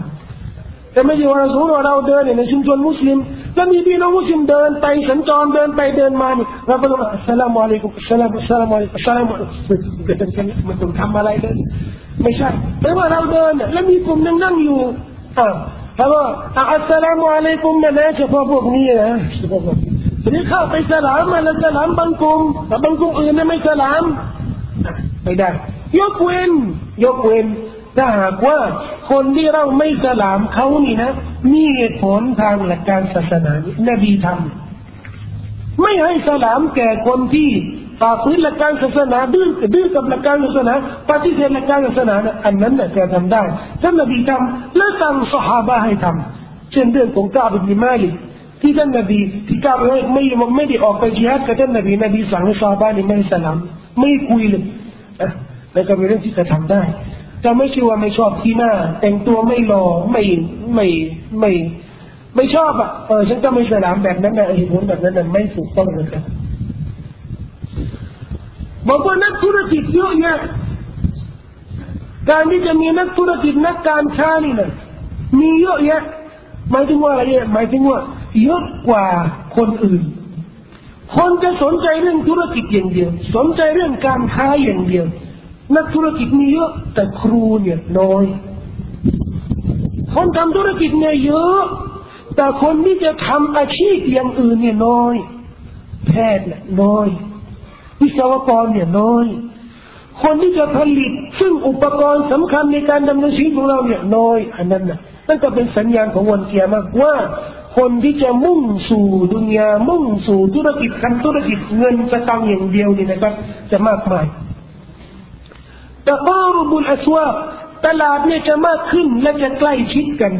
แต่ไม่ใช่ว่าสมมติว่าเราเดินในชุมชนมุสลิมแล้วมีพี่น้องมุสลิมเดินไปสัญจรเดินไปเดินมาเนี่ยเราก็ต้องสลามอะลัยกุมสลามสลามอะลัยกุมสลามอะลัยกุมเดินกันมันต้องทำอะไรเลยไม่ใช่แต่ว่าเราเดินเนี่ยแล้วมีกลุ่มนึงนั่งอยู่อ่าแต่ว่าอัสสลามุอะลัยกุมนะเฉพาะพวกนี้นะเฉพาะพวกนี้ทีนี้เข้าไปสลามมาแล้วสลามบางกลุ่มแต่บางกลุ่มอื่นเนี่ยไม่สลามไม่ได้ยกเว้นยกเว้น ถ้าหากว่าคนที่เราไม่สลามเขานี่นะ มีเหตุผลทางหลักการศาสนานบีทำไม่ให้สลามแก่คนที่ฝ่าฝืนหลักการศาสนาดื้อดื้อกับหลักการศาสนาปฏิเสธหลักการศาสนาอันนั้นน่ะจะทำได้ท่านนบีทำและสั่งสหาบะให้ทำเช่นเรื่องของกาบิมาลิที่ท่านนบีที่กาบไม่ไม่ไม่ได้ออกไปจิฮัดกับท่านนบีนบีสั่งให้ซาบานี่ไม่สลามไม่คุยเลยนะแล้วก็เป็นเรื่องที่จะทำได้ จะไม่ชื่อว่าไม่ชอบที่หน้า แต่งตัวไม่หล่อไม่ไม่ไม่ ไม่ชอบอะเออฉันก็ไม่สลามแบบนั้นนะเหตุผลแบบนั้นไม่ถูกต้องเลยครับบอกว่านักธุรกิจเยอะแยะการที่จะมีนักธุรกิจนักการค้านี่นะมีเยอะแยะหมายถึงว่าอะไรเนี่ยหมายถึงว่าเยอะกว่าคนอื่น คนจะสนใจเรื่องธุรกิจอย่างเดียว สนใจเรื่องการค้าอย่างเดียว นักธุรกิจมีเยอะแต่ครูเนี่ยน้อย คนทำธุรกิจเนี่ยเยอะ แต่คนที่จะทำอาชีพอย่างอื่นเนี่ยน้อย แพทย์เนี่ยน้อย วิศวกรเนี่ยน้อย คนที่จะผลิต ซึ่งอุปกรณ์สำคัญในการดำเนินชีวิตของเราเนี่ยน้อย อันนั้นนะนั่นก็เป็นสัญญาณของวันเกียรมากว่าคนที่จะมุ่งสู่ดุนยามุ่งสู่ธุรกิจทำธุรกิจเงินจะตังอย่างเดียวนี่นะครับ จะมากมาย ตะกอรบุลอสวาตลาดเนี่ยจะมากขึ้นและจะใกล้ชิดกัน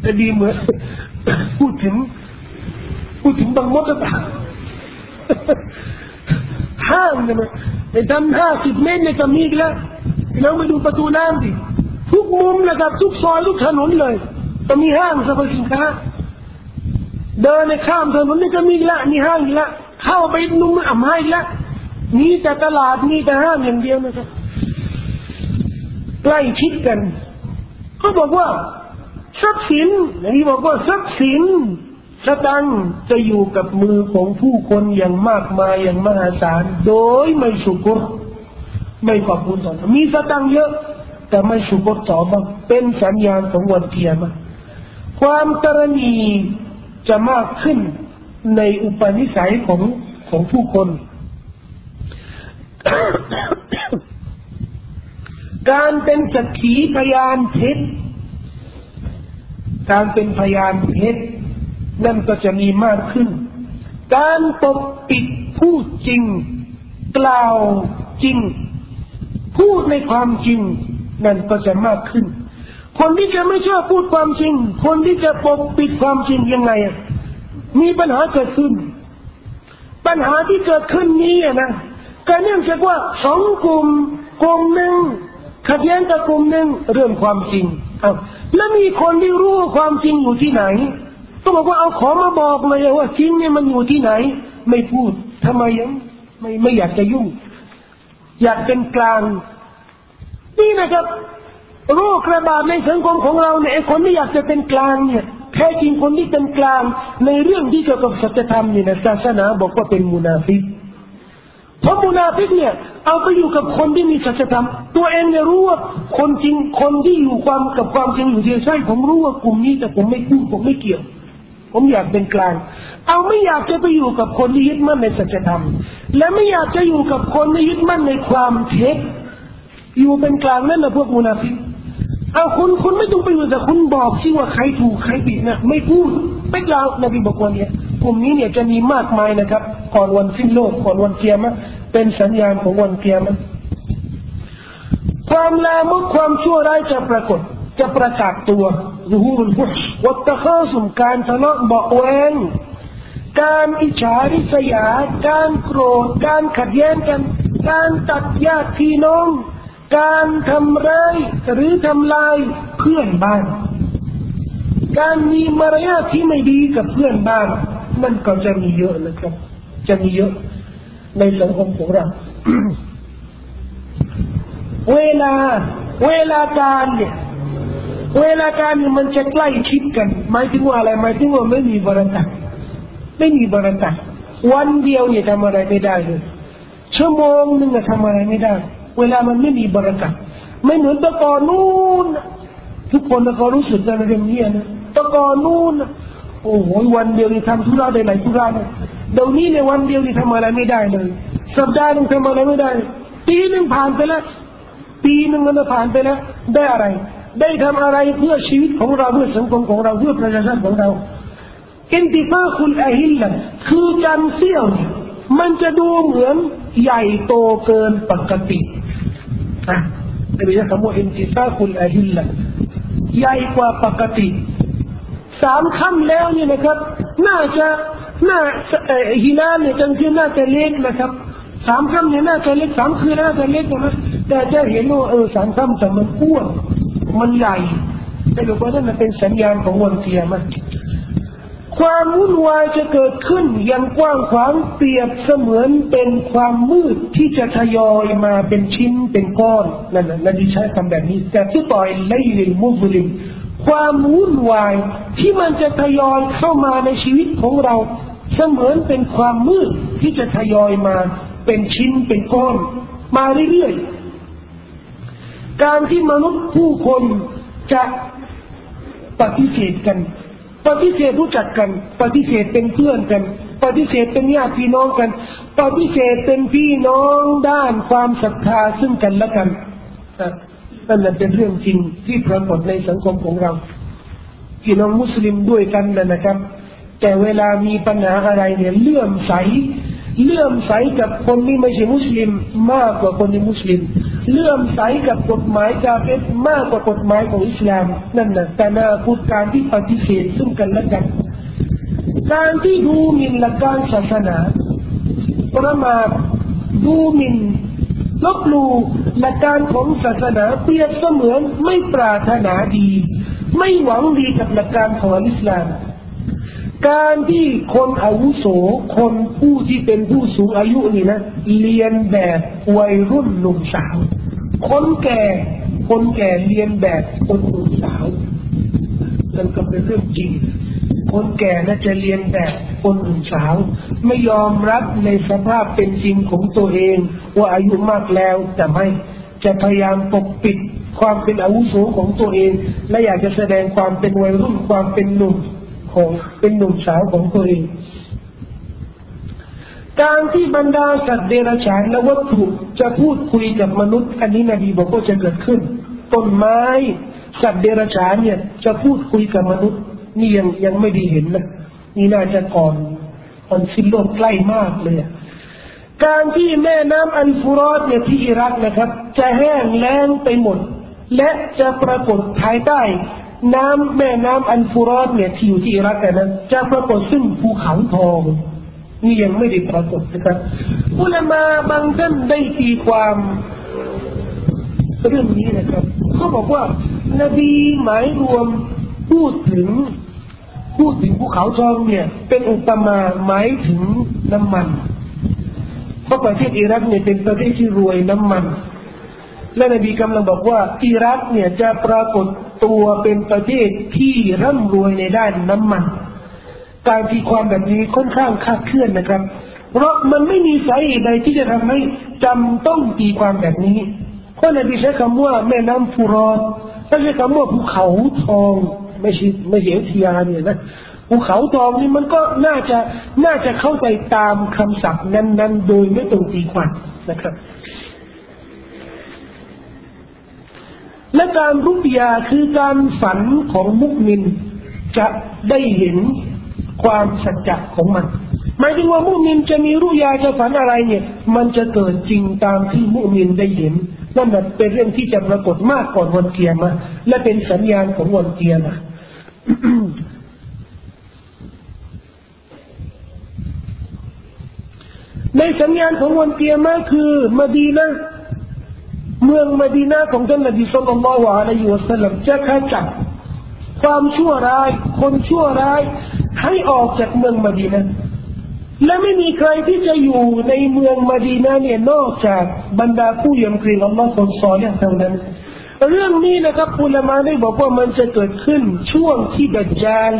แต่ดีเหมือนพูดถึงพูดถึงบางมดต่างห้างเนี่ยมันไอ้ทำห้าสิบเมตรเนี่ยจะมีแล้วเราไปดูประตูน้ำดิทุกมุมนะครับทุกซอยทุกถนนเลยจะมีห้างสรรพสินค้าเดินในข้ามถนนนี่ก็มีละมีห้างละเข้าไปนุ่มอ่ำให้ละ มีแต่ตลาดมีแต่ห้างอย่างเดียวนะครับใกล้ชิดกันเขาบอกว่าทรัพย์สินนี่บอกว่าทรัพย์สินสตังจะอยู่กับมือของผู้คนอย่างมากมายอย่างมหาศาลโดยไม่สุกรไม่ขอบคุณต่อมีสตังเยอะ แต่ไม่สุกรต่อบ้างเป็นสัญญาณของวันเทียมความกรณีจะมากขึ้นในอุปนิสัยของของผู้คน การเป็นสักขีพยานเท็จการเป็นพยานเท็จนั่นก็จะมีมากขึ้น การปกปิดพูดจริง กล่าวจริง พูดในความจริง นั่นก็จะมากขึ้น คนที่จะไม่เชื่อพูดความจริง คนที่จะปกปิดความจริงยังไงมีปัญหาเกิดขึ้น ปัญหาที่เกิดขึ้นนี้นะ ก็เนื่องจากว่าสองกลุ่มกลุ่มหนึ่งขัดแย้งกับกลุ่มหนึ่งเรื่องความจริงเอาแล้วมีคนที่รู้ความจริงอยู่ที่ไหนก็บอกว่าเอาขอมาบอกเลยว่าจริงเนี่ยมันอยู่ที่ไหน ไม่พูดทำไมยังไม่ไม่อยากจะยุ่ง อยากเป็นกลาง นี่นะครับโรคระบาดในสังคมของเราเนี่ยคนที่อยากจะเป็นกลางเนี่ยแท้จริงคนที่เป็นกลาง ในเรื่องที่เกี่ยวกับสัจธรรมเนี่ยนะศาสนาบอกว่าเป็นมุนาฟิก เพราะมุนาฟิกเนี่ยเอาไปอยู่กับคนที่มีสัจธรรมตัวเองเนี่ยรู้ว่าคนจริงคนที่อยู่ความกับความจริงอยู่ที่ใช่ผมรู้ว่ากลุ่มนี้แต่ผมไม่พูดผมไม่เกี่ยว ผมอยากเป็นกลาง เอาไม่อยากจะไปอยู่กับคนที่ยึดมั่นในสัจธรรม และไม่อยากจะอยู่กับคนที่ยึดมั่นในความเท็จอยู่เป็นกลางนั่นแหละพวกมุนาฟิกเอาคุณคุณไม่ต้องไปอยู่แต่คุณบอกที่ว่าใครถูกใครผิดนะไม่พูดไม่กล่าวนบีบอกว่าเนี่ย ลุ่มนี้เนี่ยจะมีมากมายนะครับ ก่อนวันสิ้นโลกก่อนวันเกียรมะเป็นสัญญาณของวันเกียรมะความลามกความชั่วร้ายจะปรากฏ จะประกาศตัวรูรุลวัตข้าสมการทะเลาะเบาแวงการอิจฉาริษยา การโกรธ การขัดแย้งกัน การตัดญาติพี่น้อง การทำร้ายหรือทำลายเพื่อนบ้าน การมีมารยาทที่ไม่ดีกับเพื่อนบ้าน มันก็จะมีเยอะนะครับ จะมีเยอะ ในสังคมของเรา เวลา เวลาการเนี่ย เวลาการมันจะใกล้ชิดกันหมายถึงว่าอะไรหมายถึงว่าไม่มีบรักัไม่มีบรักัวันเดียวเนี่ยทำอะไรไม่ได้เลยชั่วโมงหนึ่งทำอะไรไม่ได้ เวลามันไม่มีบรากัดไม่เหมือนตะกอนนู้นทุกคนก็รู้สึกในเรื่องนี้นะตะกอนนู้น โอ้โหวันเดียวนี่ทำธุระได้หลายธุระเลยเดี๋ยวนี้ในวันเดียวนี่ทำอะไรไม่ได้เลยสัปดาห์นึงทำอะไรไม่ได้ปีหนึ่งผ่านไปแล้วปีหนึ่งมันผ่านไปแล้วได้อะไร ได้ทำอะไรเพื่อชีวิตของเราเพื่อสังคมของเราเพื่อประชาชนของเราอินติฟาคุณอหิลละคือการเสี่ยวมันจะดูเหมือนใหญ่โตเกินปกตินะนบีจะคำว่าอินติซาคุลอาฮิลละใหญ่กว่าปกติ สามค่ำแล้วเนี่ยนะครับ น่าจะน่าฮิลาเนี่ยจังที่น่าจะเล็กนะครับสามค่ำเนี่ยน่าจะเล็กสามคืนน่าจะเล็กนะแต่จะเห็นว่าเออสามค่ำแต่มันอ้วนมันใหญ่แต่บอกว่านั่นเป็นสัญญาณของวันเทียมันความวุ่นวายจะเกิดขึ้นอย่างกว้างขวางเปรียบเสมือนเป็นความมืดที่จะทยอยมาเป็นชิ้นเป็นก้อนนั่นนะนบีใช้คำแบบนี้แต่ที่ต่อยไลลิลมุสลิม ความวุ่นวายที่มันจะทยอยเข้ามาในชีวิตของเรา เสมือนเป็นความมืดที่จะทยอยมาเป็นชิ้นเป็นก้อน มาเรื่อยๆ การที่มนุษย์ผู้คนจะปฏิเสธกัน ปฏิเสธรู้จักกัน ปฏิเสธเป็นเพื่อนกัน ปฏิเสธเป็นญาติพี่น้องกัน ปฏิเสธเป็นพี่น้องด้านความศรัทธาซึ่งกันและกัน นั่นแหละเป็นเรื่องจริงที่ปรากฏในสังคมของเราพี่น้องมุสลิมด้วยกันนะครับ แต่เวลามีปัญหาอะไรเนี่ยเลื่อมใส เลื่อมใสกับคนที่ไม่ใช่มุสลิม มากกว่าคนที่มุสลิม เลื่อมใสกับกฎหมายกาเฟตมากกว่ากฎหมายของอิสลามนั่นนะแต่นาพูดการที่ปฏิเสธซึ่งกันและกัน การที่ดูหมิ่นหลักการศาสนาประมาทดูหมิ่น ลบลู่หลักการของศาสนาเปรียบเสมือนไม่ปรารถนาดี ไม่หวังดีกับหลักการของอิสลาม การที่คนอาวุโส คนผู้ที่เป็นผู้สูงอายุนี่นะเรียนแบบวัยรุ่นหนุ่มสาว คนแก่ คนแก่เรียนแบบคนหนุ่มสาวนั่นก็เป็นเรื่องจริง คนแก่น่าจะเรียนแบบคนหนุ่มสาว ไม่ยอมรับในสภาพเป็นจริงของตัวเอง ว่าอายุมากแล้วแต่ไม่จะพยายามปกปิดความเป็นอาวุโสของตัวเอง และอยากจะแสดงความเป็นวัยรุ่นความเป็นหนุ่มของเป็นหนุ่มสาวของตัวเองการที่บรรดาสัตว์เดรัจฉานและวัตถุจะพูดคุยกับมนุษย์ อันนี้นบีบอกว่าจะเกิดขึ้น ต้นไม้ สัตว์เดรัจฉานเนี่ยจะพูดคุยกับมนุษย์ นี่ยังยังไม่ได้เห็นนะนี่น่าจะก่อนก่อนสิ้นโลกใกล้มากเลยการที่แม่น้ำอันฟุรอดเนี่ยที่อิรักนะครับ จะแห้งแล้งไปหมด และจะปรากฏภายใต้ น้ำแม่น้ำอันฟุรอดเนี่ยที่อยู่ที่อิรักแต่นั้นจะปรากฏซึ่งภูเขาทองนี่ยังไม่ได้ปรากฏนะครับอุลามาบางท่านได้ตีความเรื่องนี้นะครับเขาบอกว่านบีหมายรวมพูดถึง พูดถึงภูเขาทองเนี่ย เป็นอุปมาหมายถึงน้ำมัน เพราะประเทศอิรักเนี่ยเป็นประเทศที่รวยน้ำมัน และนบีกำลังบอกว่าอิรักเนี่ยจะปรากฏตัวเป็นประเทศที่ร่ำรวยในด้านน้ำมัน การตีความแบบนี้ค่อนข้างคาดเคลื่อนนะครับ เพราะมันไม่มีสาเหตุใดที่จะทำให้จำต้องตีความแบบนี้ เพราะนบีใช้คำว่าแม่น้ำฟูรอนไม่ใช่คำว่าภูเขาทอง ไม่ใช่ไม่ใช่เทียเนี่ยนะภูเขาทองนี่มันก็น่าจะน่าจะเข้าใจตามคำศัพท์นั้น ๆ โดยไม่ตรงตีความนะครับ และการรุปยาคือการฝันของมุกมินจะได้เห็นความสัจจะของมัน หมายถึงว่ามุมินจะมีรู้ยาจะฝันอะไรเนี่ย มันจะเกิดจริงตามที่มุมินได้เห็น นั่นเป็นเรื่องที่จะปรากฏมากก่อนวันเกียรมาและเป็นสัญญาณของวันเกียรมาในสัญญาณของวันเกียรมาคือมาดีนะเมืองมาดีนาของท่านนบีสุลต่านละวะอะลัยฮิวะสัลลัมจะขจัดความชั่วร้าย คนชั่วร้ายให้ออกจากเมืองมาดีนะ และไม่มีใครที่จะอยู่ในเมืองมาดีนาเนี่ยนอกจากบรรดาผู้ยำเกรงอัลลอฮ์คนซอเนี่ยเท่านั้น เรื่องนี้นะครับอุลามาได้บอกว่ามันจะเกิดขึ้นช่วงที่ดัจจาน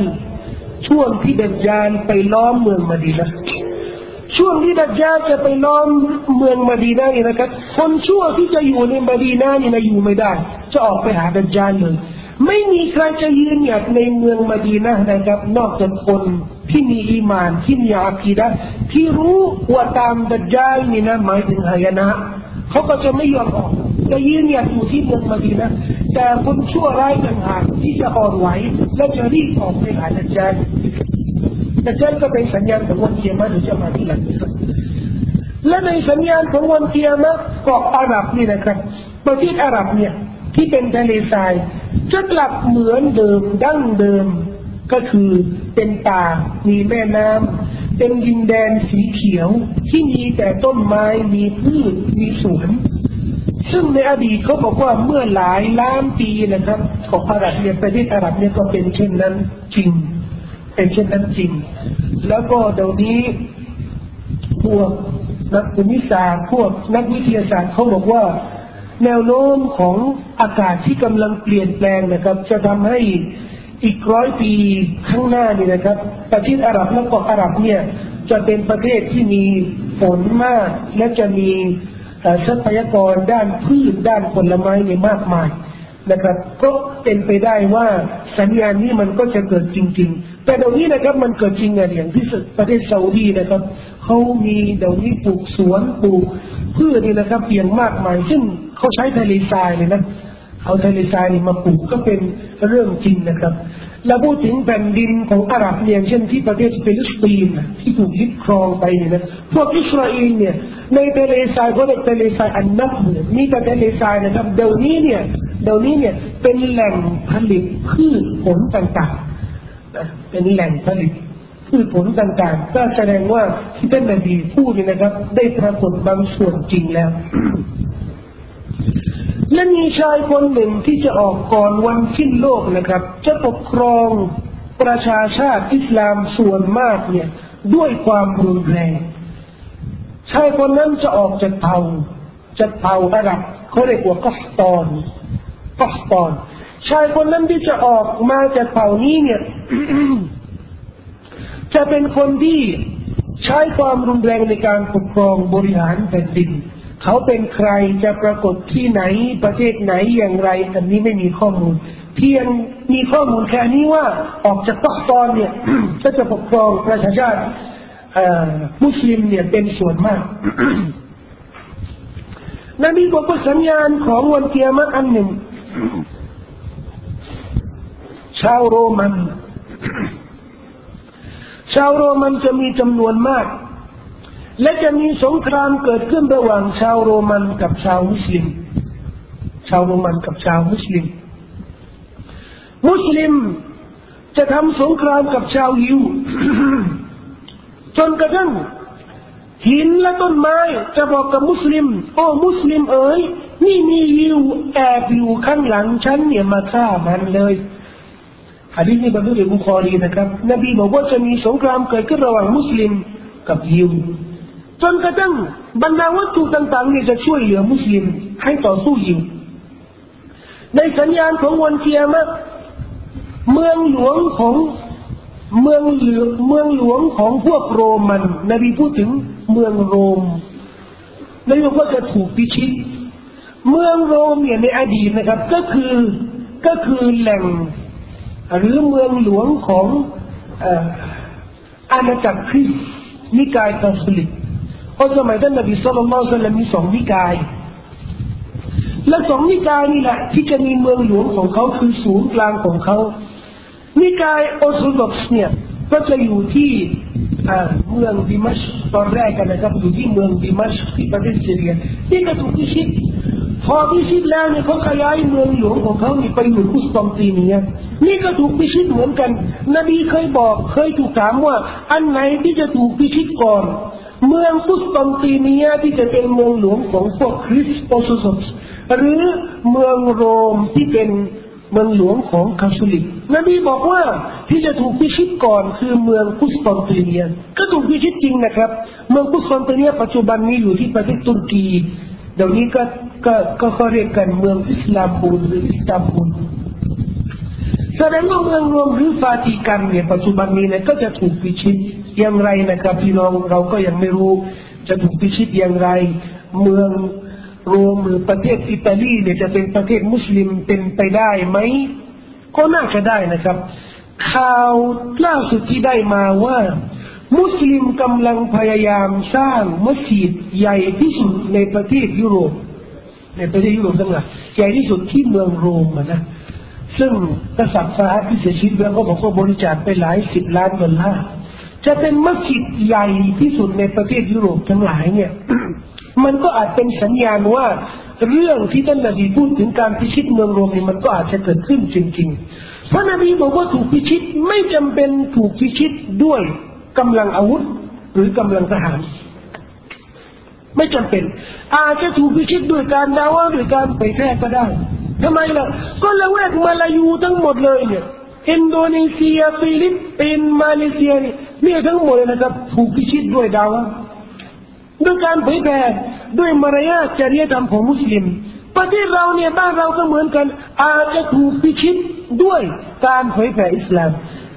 ช่วงที่ดัจจานไปล้อมเมืองมาดีนะช่วงที่ดัจจานจะไปล้อมเมืองมาดีนาเนี่ยนะครับ คนชั่วที่จะอยู่ในมาดีนาเนี่ยนะอยู่ไม่ได้ จะออกไปหาดัจจานเลย ไม่มีใครจะยืนหยัดในเมืองมาดีนะนะครับ นอกจากคนที่มีอีมานที่มีอาคีดะที่รู้ว่าตามดัจจายนี่นะหมายถึงหายนะเขาก็จะไม่ยอมออกจะยืนหยัดอยู่ที่เมืองมาดีนะแต่คนชั่วร้ายต่างหากที่จะอ่อนไหวและจะรีบออกไปหาดัจจายดัจจายก็เป็นสัญญาณของวันเกียรติหรือจะมาที่หลังและในสัญญาณของวันเกียรติเกาะอาหรับนี่นะครับประเทศอาหรับเนี่ย ที่เป็นทะเลทรายจะกลับเหมือนเดิมดั้งเดิม ก็คือเป็นป่ามีแม่น้ำเป็นดินแดนสีเขียว ที่มีแต่ต้นไม้มีพืชมีสวนซึ่งในอดีตเขาบอกว่าเมื่อหลายล้านปีนะครับของอาหรับเนี่ยประเทศอาหรับเนี่ยก็เป็นเช่นนั้นจริง เป็นเช่นนั้นจริง แล้วก็เดี๋ยวนี้พวกนักภูมิศาสตร์พวกนักวิทยาศาสตร์เขาบอกว่า แนวโน้มของอากาศที่กำลังเปลี่ยนแปลงนะครับ จะทำให้อีกร้อยปีข้างหน้านี่นะครับ ประเทศอาหรับและเกาะอาหรับเนี่ย จะเป็นประเทศที่มีฝนมาก และจะมีทรัพยากรด้านพืชด้านผลไม้เนี่ยมากมายนะครับ ก็เป็นไปได้ว่าสัญญาณนี้มันก็จะเกิดจริง ๆ แต่เดี๋ยวนี้นะครับมันเกิดจริงอย่างที่ประเทศซาอุดีนะครับเขามีเดี๋ยวนี้ปลูกสวนปลูก พืชนี่นะครับเพียงมากมาย ซึ่งเขาใช้ทะเลทรายเลยนะเอาทะเลทรายมาปลูกก็เป็นเรื่องจริงนะครับ แล้วพูดถึงแผ่นดินของอาหรับเนี่ยเช่นที่ประเทศฟิลิสตีนที่ถูกยึดครองไปเนี่ยนะพวกอิสราเอลเนี่ย ในทะเลทรายเขาเรียกทะเลทรายอันนะกับเนี่ยมีแต่ทะเลทรายนะครับเดี๋ยวนี้เนี่ยเดี๋ยวนี้เนี่ยเป็นแหล่งผลิตพืชผลต่างๆเป็นแหล่งผลิต พืชผลต่างๆ ก็แสดงว่าที่ท่านนบีพูดนี่นะครับ ได้ปรากฏบางส่วนจริงแล้วและมีชายคนหนึ่งที่จะออกก่อนวันสิ้นโลกนะครับ จะปกครองประชาชาติอิสลามส่วนมากเนี่ย ด้วยความรุนแรงชายคนนั้นจะออกจากเผ่าจากเผ่าอาหรับเขาเรียกว่ากัสตอนกัสตอน ชายคนนั้นที่จะออกมาจากเผ่านี้เนี่ย จะเป็นคนที่ใช้ความรุนแรงในการปกครองบริหารแผ่นดิน เขาเป็นใครจะปรากฏที่ไหนประเทศไหนอย่างไรอันนี้ไม่มีข้อมูล เพียงมีข้อมูลแค่นี้ว่าออกจากปักตอนเนี่ยก็จะปกครองประชาชาติมุสลิมเนี่ยเป็นส่วนมากนบีบอกว่าสัญญาณของวันเกียรติอันหนึ่ง ชาวโรมันาวโรมันจะมีจำนวนมาก และจะมีสงครามเกิดขึ้นระหว่างชาวโรมันกับชาวมุสลิม ชาวโรมันกับชาวมุสลิม มุสลิมจะทำสงครามกับชาวยิวจนกระทั่งหินและต้นไม้จะบอกกับมุสลิม โอ้มุสลิมเอ๋ยนี่มียิวแอบอยู่ข้างหลังฉันเนี่ยมาฆ่ามันเลย ฮะดีนี้บรรลุในบุคอรีนะครับนบีบอกว่าจะมีสงครามเกิดขึ้นระหว่างมุสลิมกับยิวจนกระทั่งบรรดาวัตถุต่างๆนี่จะช่วยเหลือมุสลิมให้ต่อสู้ยิวในสัญญาณของวันเกียรติเมืองหลวงของเมืองเหลืองเมืองหลวงของพวกโรมัน นบีพูดถึงเมืองโรมนบีบอกว่าจะถูกพิชิต เมืองโรมเนี่ยในอดีตนะครับ ก็คือก็คือแหล่ง หรือเมืองหลวงของอาณาจักรคริสต์นิกายคาทอลิกเพราะสมัยท่านนบีสุลต่านมีสองนิกาย และสองนิกายนี่แหละที่จะมีเมืองหลวงของเขาคือศูนย์กลางของเขานิกายออร์โธดอกซ์เนี่ย ก็จะอยู่ที่เมืองดิมัชตอนแรกกันนะครับอยู่ที่เมืองดิมัชที่ประเทศซีเรียที่กระถูกพิชิตพอพิชิตแล้วเนี่ยเขาขยายเมืองหลวงของเขาไปอยู่กุสตองตีเนียนี่ก็ถูกพิชิตเหมือนกัน นบีเคยบอกเคยถูกถามว่า อันไหนที่จะถูกพิชิตก่อน เมืองกุสตองตีเนียที่จะเป็นเมืองหลวงของพวกคริสต์ออร์โธดอกซ์หรือเมืองโรมที่เป็น เมืองหลวงของคาทอลิกนบีบอกว่าที่จะถูกพิชิตก่อนคือเมืองกุสตอนติเนีย ก็ถูกพิชิตจริงนะครับ เมืองกุสตอนติเนีย ปัจจุบันนี้อยู่ที่ประเทศตุรกีเดี๋ยวนี้ก็ก็ก็เขาเรียกกันเมืองอิสลามบูลหรืออิสตานบูลแสดงว่าเมืองโรมหรือฟาติกันเนี่ยปัจจุบันนี้เนี่ยก็จะถูกพิชิตอย่างไรนะครับพี่น้องเราก็ยังไม่รู้ จะถูกพิชิตอย่างไร เมือง รมหรือประเทศอิตาลีเนี่ยจะเป็นประเทศมุสลิมเป็นไปได้ไหมก็น่าจะได้นะครับ ข่าวล่าสุดที่ได้มาว่า มุสลิมกำลังพยายามสร้างมัสยิดใหญ่ที่สุดในประเทศยุโรป ในประเทศยุโรปทั้งหลายใหญ่ที่สุดที่เมืองโรมนะซึ่งกษัตริย์ฟาฮัดที่เสียชีวิตแล้วก็บอกว่าบริจาคไปหลายสิบล้านดอลลาร์จะเป็นมัสยิดใหญ่ที่สุดในประเทศยุโรปทั้งหลายเนี่ย มันก็อาจเป็นสัญญาณว่า เรื่องที่ท่านนบีพูดถึงการพิชิตเมืองโรมนี่มันก็อาจจะเกิดขึ้นจริงๆ เพราะนบีบอกว่าถูกพิชิตไม่จำเป็นถูกพิชิตด้วยกำลังอาวุธ หรือกำลังทหาร ไม่จำเป็น อาจจะถูกพิชิตด้วยการดาวะด้วยการไปแพร่ก็ได้ทำไมล่ะก็ละแวกมาลายูทั้งหมดเลยเนี่ยอินโดนีเซียฟิลิปปินส์มาเลเซียนี่เนี่ยทั้งหมดเลยนะครับ ถูกพิชิตด้วยดาวะ ด้วยการเผยแผ่ด้วยมารยาทจริยธรรมของมุสลิม ประเทศเราเนี่ยบ้านเราก็เหมือนกัน อาจจะถูกพิชิตด้วยการเผยแผ่อิสลาม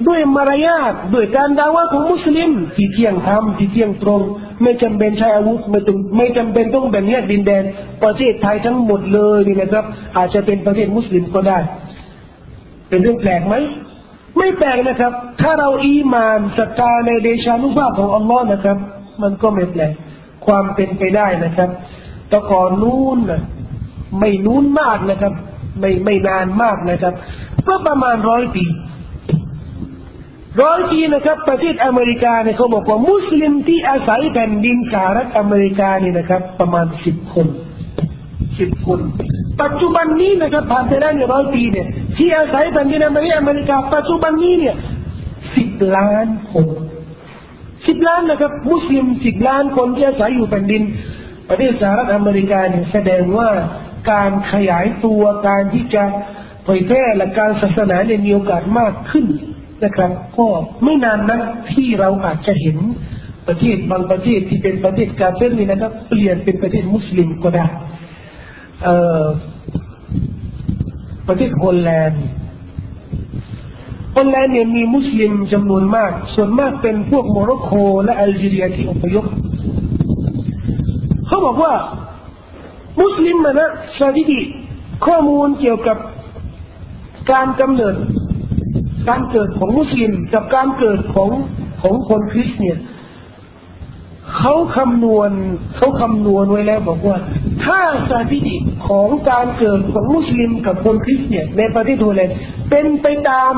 ด้วยมารยาทด้วยการดาวะของมุสลิมที่เที่ยงธรรมที่เที่ยงตรง ไม่จำเป็นใช้อาวุธไม่ต้องไม่จำเป็นต้องแบ่งแยกดินแดน ประเทศไทยทั้งหมดเลยนี่นะครับ อาจจะเป็นประเทศมุสลิมก็ได้ เป็นเรื่องแปลกไหมไม่แปลกนะครับ ถ้าเราอีมานศรัทธาในเดชานุภาพของอัลลอฮ์นะครับ มันก็ไม่แปลก ความเป็นไปได้นะครับแต่ก่อนนู้นนะไม่นู้นมากนะครับ ไม่ไม่นานมากนะครับก็ประมาณร้อยปีร้อยปีนะครับ ประเทศอเมริกาเนี่ยเขาบอกว่ามุสลิมที่อาศัยแผ่นดินสหรัฐอเมริกานี่นะครับ ประมาณสิบคนสิบคน ปัจจุบันนี้นะครับผ่านไปแล้วเนี่ยร้อยปีเนี่ยที่อาศัยแผ่นดินอเมริกาปัจจุบันนี้เนี่ยสิบล้านคน ล้านนะครับ มุสลิมสิบล้านคนที่อาศัยอยู่แผ่นดิน ประเทศสหรัฐอเมริกาเนี่ยแสดงว่าการขยายตัวการที่จะเผยแพร่และการศาสนาเนี่ยมีโอกาสมากขึ้นนะครับ ก็ไม่นานนักที่เราอาจจะเห็นประเทศบางประเทศที่เป็นประเทศกาเฟรนี่นะครับ เปลี่ยนเป็นประเทศมุสลิมก็ได้ประเทศโฮลแลนด์ คนแลนเนี่ยมีมุสลิมจำนวนมาก ส่วนมากเป็นพวกโมร็อกโกและอัลจีเรียที่อพยพเขาบอกว่า มุสลิมนะสถิติข้อมูลเกี่ยวกับการกำเนิด การเกิดของมุสลิมกับการเกิดของของคนคริสเตียนเขาคำนวณเขาคำนวณไว้แล้วบอกว่า ถ้าสถิติของการเกิดของมุสลิมกับคนคริสเตียนในประเทศโฮแลนด์เป็นไปตาม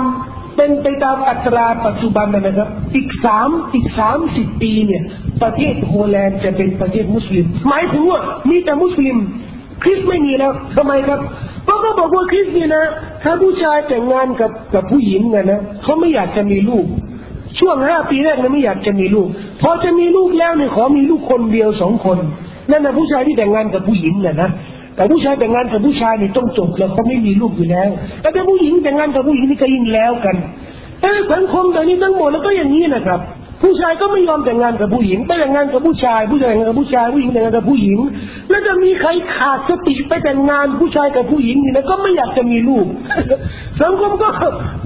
เป็นไปตามอัตราปัจจุบันนะครับ อีกสามอีกสามสิบปีเนี่ย ประเทศโฮแลนด์จะเป็นประเทศมุสลิม หมายถึงว่ามีแต่มุสลิม คริสไม่มีแล้วทำไมครับเพราะเขาบอกว่าคริสเนี่ยนะ ถ้าผู้ชายแต่งงานกับกับผู้หญิงนะนะเขาไม่อยากจะมีลูก ช่วงห้าปีแรกนะไม่อยากจะมีลูก พอจะมีลูกแล้วเนี่ยขอมีลูกคนเดียวสองคนนั่นนะผู้ชายที่แต่งงานกับผู้หญิงนะนะ แต่ผู้ชายแต่งงานกับผู้ชายนี่ต้องจบแล้วเขาไม่มีลูกอยู่แล้ว แต่ถ้าผู้หญิงแต่งงานกับผู้หญิงนี่ก็ยิ่งแล้วกันแต่สังคมแบบนี้ทั้งหมดแล้วก็อย่างนี้นะครับ ผู้ชายก็ไม่ยอมแต่งงานกับผู้หญิงไปแต่งงานกับผู้ชาย ผู้ชายแต่งงานกับผู้ชายผู้หญิงแต่งงานกับผู้หญิง แล้วจะมีใครขาดสติไปแต่งงานผู้ชายกับผู้หญิงนี่นะก็ไม่อยากจะมีลูก สังคมก็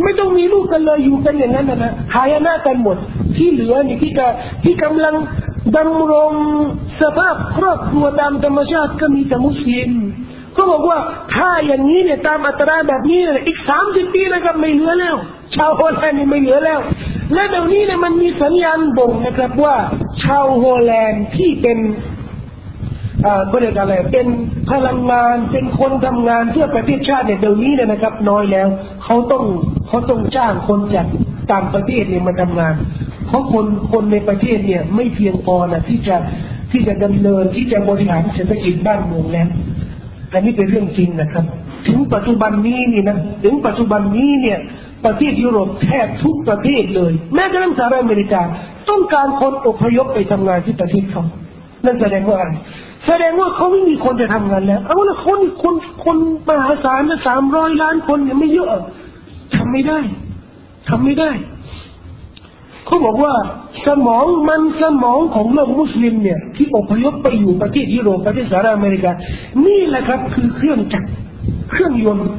ไม่ต้องมีลูกกันเลยอยู่กันอย่างนั้นนะนะหายนะกันหมด ที่เหลือนี่ที่ก็ที่กำลัง ดำรงสภาพครอบครัวตามธรรมชาติก็มีแต่มุสลิมก็บอกว่าถ้าอย่างนี้เนี่ยตามอัตราแบบนี้เนี่ยอีกสามสิบปีนะครับไม่เหลือแล้ว ชาวโฮแลนด์นี่ไม่เหลือแล้ว และเดี๋ยวนี้เนี่ยมันมีสัญญาณบ่งนะครับว่า ชาวโฮแลนด์ที่เป็นอ่าเรียกอะไรเป็นพลังงานเป็นคนทำงานเพื่อประเทศชาติเนี่ยเดี๋ยวนี้เนี่ยนะครับ น้อยแล้วเขาต้องเขาต้องจ้างคนจากต่างประเทศเนี่ยมาทำงาน เพราะคนคนในประเทศเนี่ย ไม่เพียงพอนะที่จะที่จะดำเนินที่จะบริหารเศรษฐกิจบ้านเมืองแล้วอันนี้เป็นเรื่องจริงนะครับ ถึงปัจจุบันนี้นี่นะถึงปัจจุบันนี้เนี่ย ประเทศยุโรปแทบทุกประเทศเลย แม้กระทั่งสหรัฐอเมริกา ต้องการคนอพยพไปทำงานที่ประเทศเขานั่นแสดงว่าอะไรแสดงว่าเขาไม่มีคนจะทำงานแล้วเอาละคนคนคนมหาศาลนะสามร้อยล้านคนเนี่ยไม่เยอะทำไม่ได้ทำไม่ได้ เขาบอกว่าสมองมันสมองของโลกมุสลิมเนี่ยที่อพยพไปอยู่ประเทศยุโรปประเทศสหรัฐอเมริกา นี่แหละครับคือเครื่องจักรเครื่องยนต์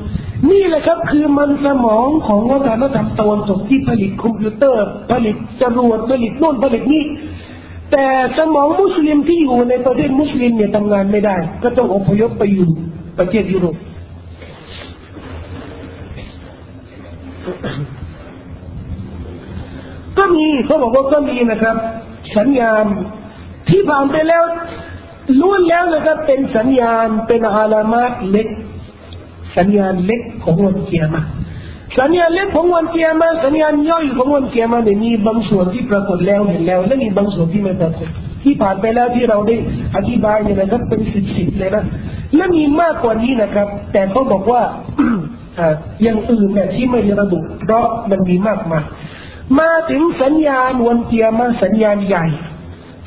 นี่แหละครับคือมันสมองของวัฒนธรรมตะวันตกที่ผลิตคอมพิวเตอร์ ผลิตจรวดผลิตโน่นผลิตนี่แต่สมองมุสลิมที่อยู่ในประเทศมุสลิมเนี่ยทำงานไม่ได้ ก็ต้องอพยพไปอยู่ประเทศยุโรป ก็มีเขาบอกว่าก็มีนะครับ สัญญาณที่ผ่านไปแล้วล้วนแล้วนะครับเป็นสัญญาณเป็นอาลามาตเล็ก สัญญาณเล็กของวันเกียรมาสัญญาณเล็กของวันเกียรมาสัญญาณย่อยของวันเกียรมาเนี่ยมีบางส่วนที่ปรากฏแล้วเห็นแล้ว และมีบางส่วนที่ไม่ปรากฏที่ผ่านไปแล้วที่เราได้อธิบายเนี่ยนะครับเป็นสิบสิบเลยนะและมีมากกว่านี้นะครับ แต่เขาบอกว่าอย่างอื่นเนี่ยที่ไม่ระบุเพราะมันมีมากมาย มาถึงสัญญาณวันเกียร์มาสัญญาณใหญ่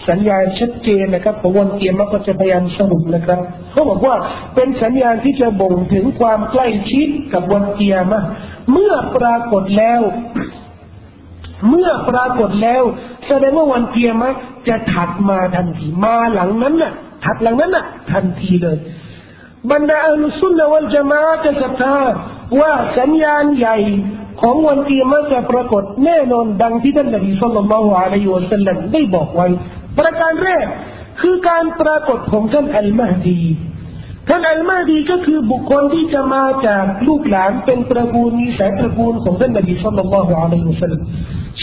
สัญญาณชัดเจนนะครับของวันเกียร์มาก็จะพยายามสรุปนะครับเขาบอกว่าเป็นสัญญาณที่จะบ่งถึงความใกล้ชิดกับวันเกียร์มาเมื่อปรากฏแล้ว เมื่อปรากฏแล้วแสดงว่าวันเกียร์มาจะถัดมาทันทีมาหลังนั้นน่ะ ถัดหลังนั้นน่ะ ทันทีเลย บรรดาอัลสุนนะวัลจามาจะศรัทธาว่าสัญญาณใหญ่ ของวันเกียรจะปรากฏแน่นอนดังที่ท่านนบีสุลต่านละฮ์อะลัยฮิวะสัลลัมได้บอกไว้ ประการแรกคือการปรากฏของท่านอัลมาดีท่านอัลมาดีก็คือบุคคลที่จะมาจากลูกหลานเป็นตระกูลมีสายตระกูลของท่านนบีสุลต่านละฮ์อะลัยฮิวะสัลลัม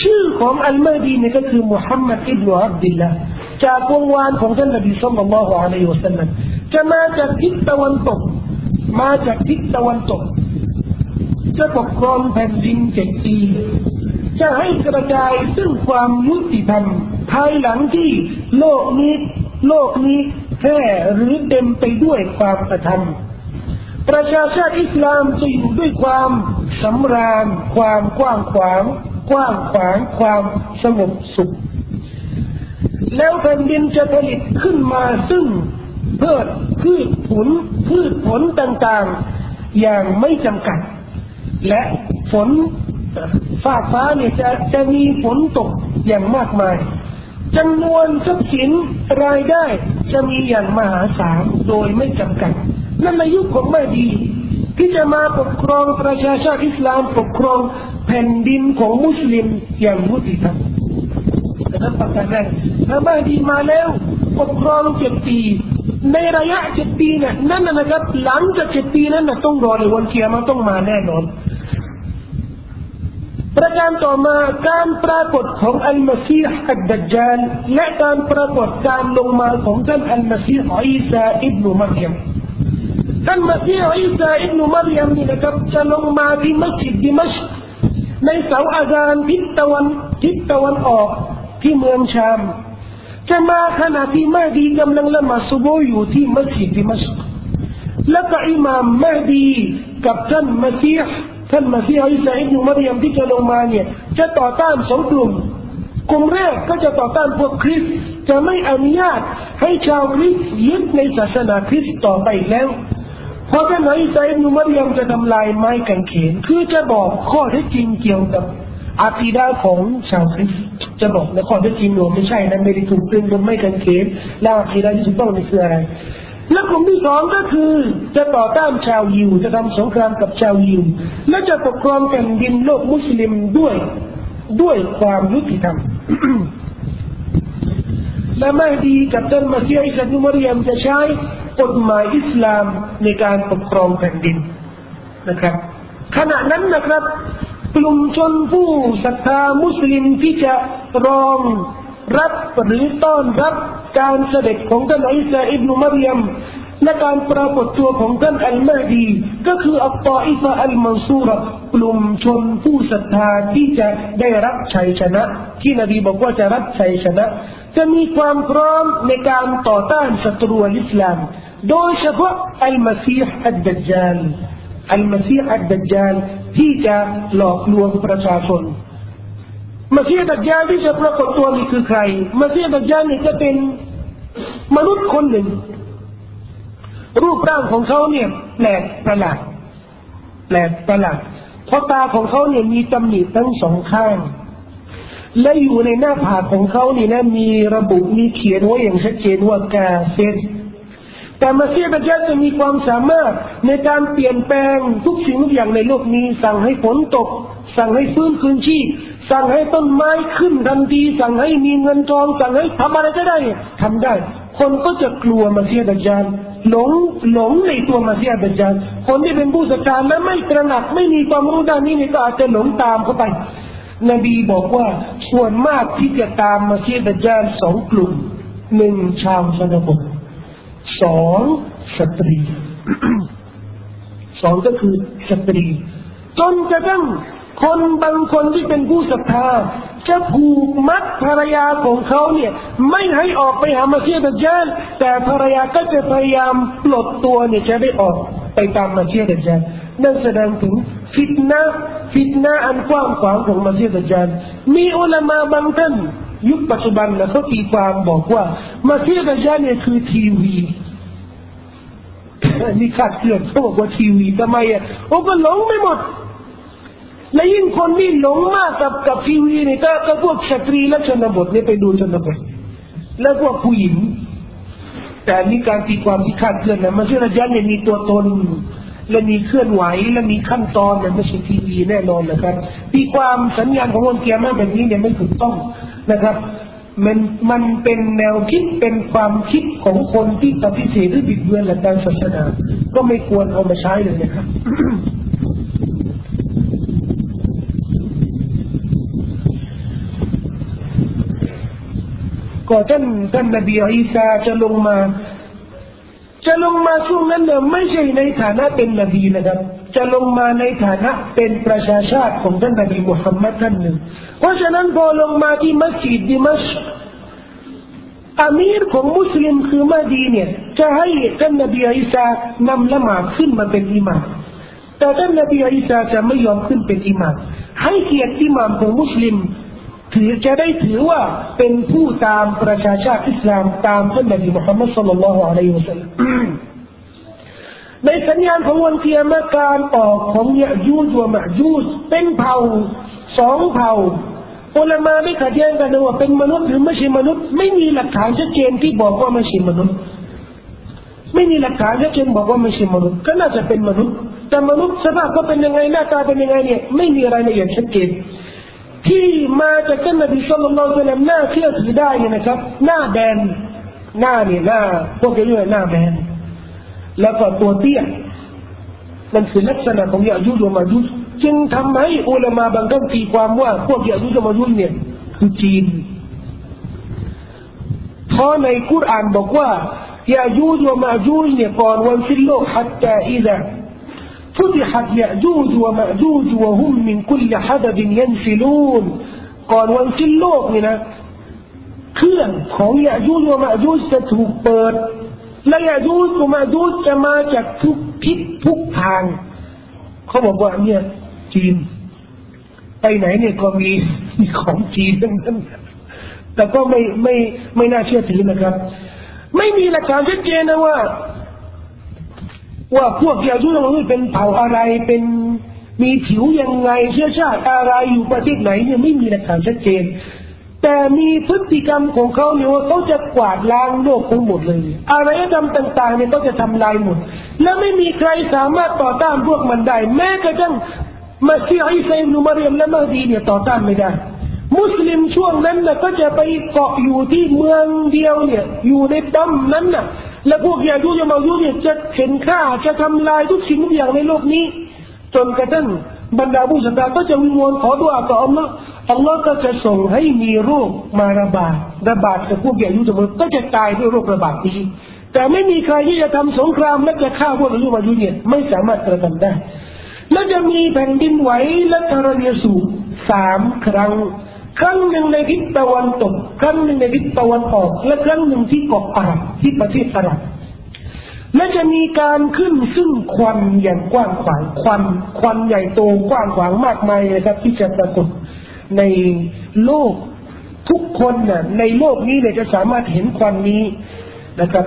ชื่อของอัลมาดีนี่ก็คือมุฮัมมัดอิบนุอับดุลละจากวงวานของท่านนบีสุลต่านละฮ์อะลัยฮิวะสัลลัมจะมาจากทิศตะวันตก มาจากทิศตะวันตก จะปกครองแผ่นดินเจ็ดปีจะให้กระจายซึ่งความยุติธรรมภายหลังที่โลกนี้ โลกนี้แท้หรือเต็มไปด้วยความประทันประชาชาติอิสลามจะอยู่ด้วยความสำราญความกว้างขวาง กว้างขวางความสงบสุข แล้วแผ่นดินจะผลิตขึ้นมาซึ่งเพื่อพืชผลพืชผลต่างๆ อย่างไม่จำกัด และฝนฟ้าฟ้าเนี่ยจะจะมีฝนตกอย่างมากมายจำนวนทรัพย์สินรายได้จะมีอย่างมหาศาลโดยไม่จำกัดนั่นในยุคของมาดี ที่จะมาปกครองประชาชาติอิสลามปกครองแผ่นดินของมุสลิมอย่างยุติธรรมนั้นประการแรกถ้ามาดีมาแล้วปกครองเจ็ดปี ในระยะเจ็ดปีเนี่ยนั่นนะครับ หลังจากเจ็ดปีนั้นนะต้องรอเลยวันเกียร์มันต้องมาแน่นอน ประการต่อมาการปรากฏของอัลมาซีฮ์อัดดัจจาลและการปรากฏการลงมาของท่านอัลมาซีฮ์อีสาอิบนุมารยมท่านมาซีฮ์อีสาอิบนุมารยมนี่นะครับจะลงมาที่มัสยิดดิมัชในเสาอาจารย์ทิศตะวันทิศตะวันออกที่เมืองชาม จะมาขณะที่มาดีกำลังละหมาดซุบอยู่ที่มัสยิดดิมัชแล้วก็อิหม่ามมาดีกับท่านมาซีฮ์ท่านมาซีอิสาอิบนุมารยมที่จะลงมาเนี่ยจะต่อต้านสองกลุ่มกลุ่มแรกก็จะต่อต้านพวกคริสจะไม่อนุญาตให้ชาวคริสยึดในศาสนาคริสต์ต่อไปแล้ว เพราะท่านอิสาอิบนุมารยมจะทำลายไม้กางเขนคือจะบอกข้อเท็จจริงเกี่ยวกับ อาคีดาของชาวคริสจะบอกในข้อเท็จจริงหนูไม่ใช่นั้นไม่ได้ถูกตึงบนไม้กางเขนแล้วอาคีดาที่ถูกต้องนี่คืออะไรและกลุ่มที่สองก็คือจะต่อต้านชาวยิวจะทำสงครามกับชาวยิวและจะปกครองแผ่นดินโลกมุสลิมด้วยด้วยความยุติธรรมและไม่ดีกับท่านมาซีอิสลามมารยมจะใช้กฎหมายอิสลามในการปกครองแผ่นดินนะครับ ขณะนั้นนะครับ กลุ่มชนผู้ศรัทธามุสลิมที่จะรองรับหรือต้อนรับการเสด็จของท่านอิสาอิบนุมารยมและการปรากฏตัวของท่านอัลมาดีก็คืออัลตออิฟะฮ์อัลมันซูเราะฮ์กลุ่มชนผู้ศรัทธาที่จะได้รับชัยชนะ ที่นบีบอกว่าจะรับชัยชนะ จะมีความพร้อมในการต่อต้านศัตรูอิสลาม โดยเฉพาะอัลมาซีฮ์อัดดัจจาล อัลมาซีฮ์อัดดัจจาลที่จะหลอกลวงประชาชนมาซีฮ์ดัจญาลที่จะปรากฏตัวนี่คือใครมาซีฮ์ดัจญาลนี่จะเป็นมนุษย์คนหนึ่ง รูปร่างของเขาเนี่ยแปลกประหลาดแปลกประหลาดเพราะตาของเขาเนี่ยมีตำหนิทั้งสองข้าง และอยู่ในหน้าผากของเขานี่นะมีระบุมีเขียนไว้อย่างชัดเจนว่ากาเฟส แต่มาเสียดัจญาจะมีความสามารถในการเปลี่ยนแปลงทุกสิ่งทุกอย่างในโลกนี้ สั่งให้ฝนตก สั่งให้ฟื้นคืนชีพสั่งให้ต้นไม้ขึ้นทันที สั่งให้มีเงินทอง สั่งให้ทำอะไรก็ได้ทำได้ คนก็จะกลัวมาเสียดัจจาหลงหลงในตัวมาเสียดัจจาคนที่เป็นผู้ศรัทธาและไม่ตระหนักไม่มีความรู้ด้านนี้นี่ก็อาจจะหลงตามเข้าไป นบีบอกว่าส่วนมากที่จะตามมาเสียดัจจาสองกลุ่มหนึ่งชาวชนบท สองสตรีสองก็คือสตรีจนกระทั่งคนบางคนที่เป็นผู้ศรัทธาจะผูกมัดภรรยาของเขาเนี่ย ไม่ให้ออกไปหามาเชียดัจจานแต่ภรรยาก็จะพยายามปลดตัวเนี่ยจะได้ออกไปตามมาเชียดัจจานนั่นแสดงถึงฟิตนาฟิตนาอันกว้างขวางของมาเชียดัจจานมีอุลามาบางท่านยุคปัจจุบันนะเขาตีความบอกว่ามาเชียดัจจานเนี่ยคือทีวี นี่ขาดเกลื่อนเขาบอกว่าทีวีทำไมอะโอ้ก็หลงไม่หมด และยิ่งคนที่หลงมากกับกับทีวีนี่ก็ก็พวกสตรีและชนบทนี่ไปดูชนบทแล้วพวกผู้หญิง แต่นี่การตีความที่คาดเคลื่อนนะมันเชื่อระยะเนี่ยมีตัวตนและมีเคลื่อนไหวและมีขั้นตอนเนี่ยไม่ใช่ทีวีแน่นอนนะครับตีความสัญญาณของวันเกียร์มาแบบนี้เนี่ยไม่ถูกต้องนะครับ มันมันเป็นแนวคิดเป็นความคิดของคนที่ปฏิเสธหรือบิดเบือนหลักการศาสนา ก็ไม่ควรเอามาใช้เลยนะครับก็ท่านท่านนบีอีสาจะลงมา จะลงมาช่วงนั้นเนี่ยไม่ใช่ในฐานะเป็นนบีนะครับ จะลงมาในฐานะเป็นประชาชาติของท่านนบีมุฮัมมัดท่านหนึ่ง เพราะฉะนั้นพอลงมาที่มัสยิดดิมัชอามีรของมุสลิมคือมาดีเนี่ยจะให้ท่านนบีอิสานำละหมาดขึ้นมาเป็นอิหมามแต่ท่านนบีอิสาจะไม่ยอมขึ้นเป็นอิหมามให้เกียรติอิหมามของมุสลิม ถือจะได้ถือว่าเป็นผู้ตามประชาชาติอิสลามตามท่านนบีมุฮัมมัดสุลลัลลอฮุอะลัยฮิวะสัลลัมในสัญญาณของวันเกียรติการออกของยะยูจวมะยูจเป็นเผ่า สองเผ่าอุลามาไม่ขัดแย้งกันว่าเป็นมนุษย์หรือไม่ใช่มนุษย์ ไม่มีหลักฐานชัดเจนที่บอกว่าไม่ใช่มนุษย์ ไม่มีหลักฐานชัดเจนบอกว่าไม่ใช่มนุษย์ ก็น่าจะเป็นมนุษย์ แต่มนุษย์สภาพก็เป็นยังไงหน้าตาเป็นยังไงเนี่ย ไม่มีรายละเอียดชัดเจนที่มาจากท่านนบีสุลต่านละสัลลัมหน้าเชื่อถือได้เนี่ยนะครับ หน้าแบนหน้าเนี่ยหน้าพวกเรียกหน้าแบนแล้วก็ตัวเตี้ย มันคือลักษณะของยาจุจมาจุจจึงทำให้อุลามาบางท่านตีความว่าพวกยาจุจมาจุจเนี่ยคือจีนเพราะในคุรานบอกว่ายาจุจมาจุจเนี่ยก่อนวันสิ้นโลก حتى إذا فتحت يأجوج ومأجوج وهم من كل حدب ينسلون ก่อนวันสิ้นโลกนี่นะเครื่องของยาจุจมาจุจจะถูกเปิด และยายูดจวมาจูจจะมาจากทุกทิศทุกทางเขาบอกว่าเนี่ยจีน ไปไหนเนี่ยก็มีมีของจีนทั้งนั้นแต่ก็ไม่ไม่ไม่น่าเชื่อถือนะครับ ไม่มีหลักฐานชัดเจนนะว่า ว่าพวกยายุเราเป็นเผ่าอะไรเป็นมีผิวยังไงเชื้อชาติอะไรอยู่ประเทศไหนเนี่ยไม่มีหลักฐานชัดเจน แต่มีพฤติกรรมของเขาเนี่ยว่าเขาจะกวาดล้างโลกทั้งหมดเลยอารยธรรมต่าง ๆ เนี่ยก็จะทำลายหมด และไม่มีใครสามารถต่อต้านพวกมันได้ แม้กระทั่งมาซีอิสาอิบนุมารยมและมาดีเนี่ยต่อต้านไม่ได้ มุสลิมช่วงนั้นน่ะก็จะไปเกาะอยู่ที่เมืองเดียวเนี่ย อยู่ในดำนั้นน่ะ และพวกยาดูยามายุเนี่ยจะเห็นค่าจะทำลายทุกสิ่งทุกอย่างในโลกนี้ จนกระทั่งบรรดาผู้ศรัทธาก็จะวิงวอนขอดุอาต่ออัลลอฮ์อัลลอฮ์ก็จะส่งให้มีโรคมาระบาดระบาดกับพวกยายุจมาก็จะตายด้วยโรคระบาดนี้แต่ไม่มีใครที่จะทำสงครามและจะฆ่าพวกยายุมายุเนี่ยไม่สามารถกระทำได้ และจะมีแผ่นดินไหวและธรณีสูบสามครั้ง ครั้งหนึ่งในทิศตะวันตก ครั้งหนึ่งในทิศตะวันออก และครั้งหนึ่งที่เกาะอาหรับที่ประเทศอาหรับ และจะมีการขึ้นซึ่งควันอย่างกว้างขวางควันควันใหญ่โตกว้างขวางมากมายนะครับ ที่จะปรากฏในโลกทุกคนน่ะในโลกนี้เนี่ยจะสามารถเห็นควันนี้นะครับ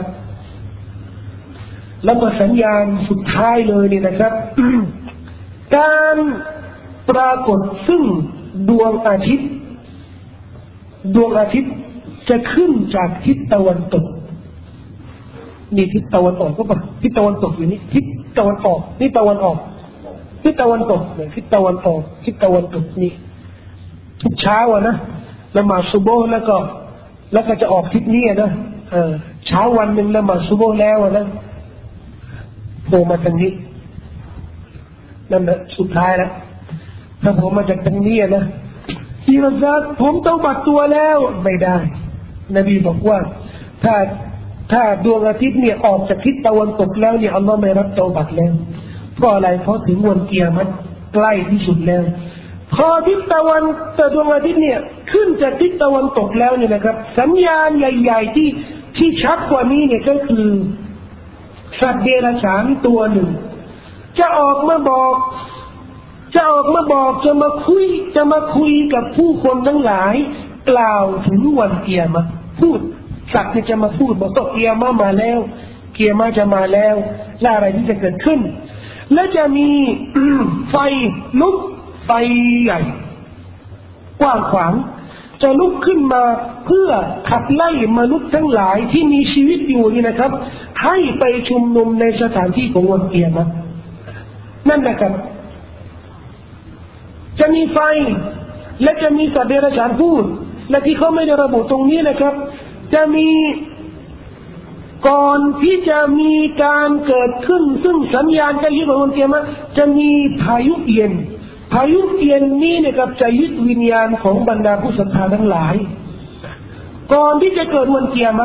แล้วก็สัญญาณสุดท้ายเลยเนี่ยนะครับ การปรากฏซึ่งดวงอาทิตย์ ดวงอาทิตย์จะขึ้นจากทิศตะวันตก นี่ทิศตะวันออกก็ปะทิศตะวันตกอยู่นี่ทิศตะวันออกนี่ตะวันออกทิศตะวันตกเนี่ยทิศตะวันออกทิศตะวันตกนี่ทุกเช้าอะนะละหมาดซุโบแล้วก็ แล้วก็จะออกทิศนี้นะเออเช้าวันหนึ่งละหมาดซุโบแล้วนะโผล่มาทางนี้นั่นแหละสุดท้ายแล้วถ้าผมมาจากทางนี้นะที่รัซาผมต้องบัดตัวแล้วไม่ได้ นบีบอกว่า ถ้า ถ้าดวงอาทิตย์เนี่ยออกจากทิศตะวันตกแล้วเนี่ยอัลลอฮ์ไม่รับตัวบัดแล้วเพราะอะไรเพราะถึงวันเกียรมันใกล้ที่สุดแล้ว พอทิศตะวันต่ดวงอาทิตย์เนี่ย ขึ้นจากทิศตะวันตกแล้วเนี่ยนะครับ สัญญาณใหญ่ ๆ ที่ที่ชัดกว่านี้เนี่ยก็คือสัตว์เดรัจฉานตัวหนึ่ง จะออกมาบอก จะออกมาบอกจะมาคุย จะมาคุยกับผู้คนทั้งหลาย กล่าวถึงวันเกียรมาพูด สัตว์จะมาพูดบอกเกียร์มามาแล้ว เกียร์มาจะมาแล้ว และอะไรที่จะเกิดขึ้น และจะมีไฟลุกไฟใหญ่กว้างขวางจะลุกขึ้นมาเพื่อขับไล่มนุษย์ทั้งหลายที่มีชีวิตอยู่นี่นะครับ ให้ไปชุมนุมในสถานที่ของวันเกียรมานั่นนะครับ จะมีไฟและจะมีสัตว์เดรัจฉานพูดและที่เขาไม่ได้ระบุตรงนี้นะครับ จะมีก่อนที่จะมีการเกิดขึ้น ซึ่งสัญญาณจะยึดของวันเกียรจะมีพายุเย็น พายุเย็นนี้นะครับจะยึดวิญญาณของบรรดาผู้ศรัทธาทั้งหลาย ก่อนที่จะเกิดวันเกียรติ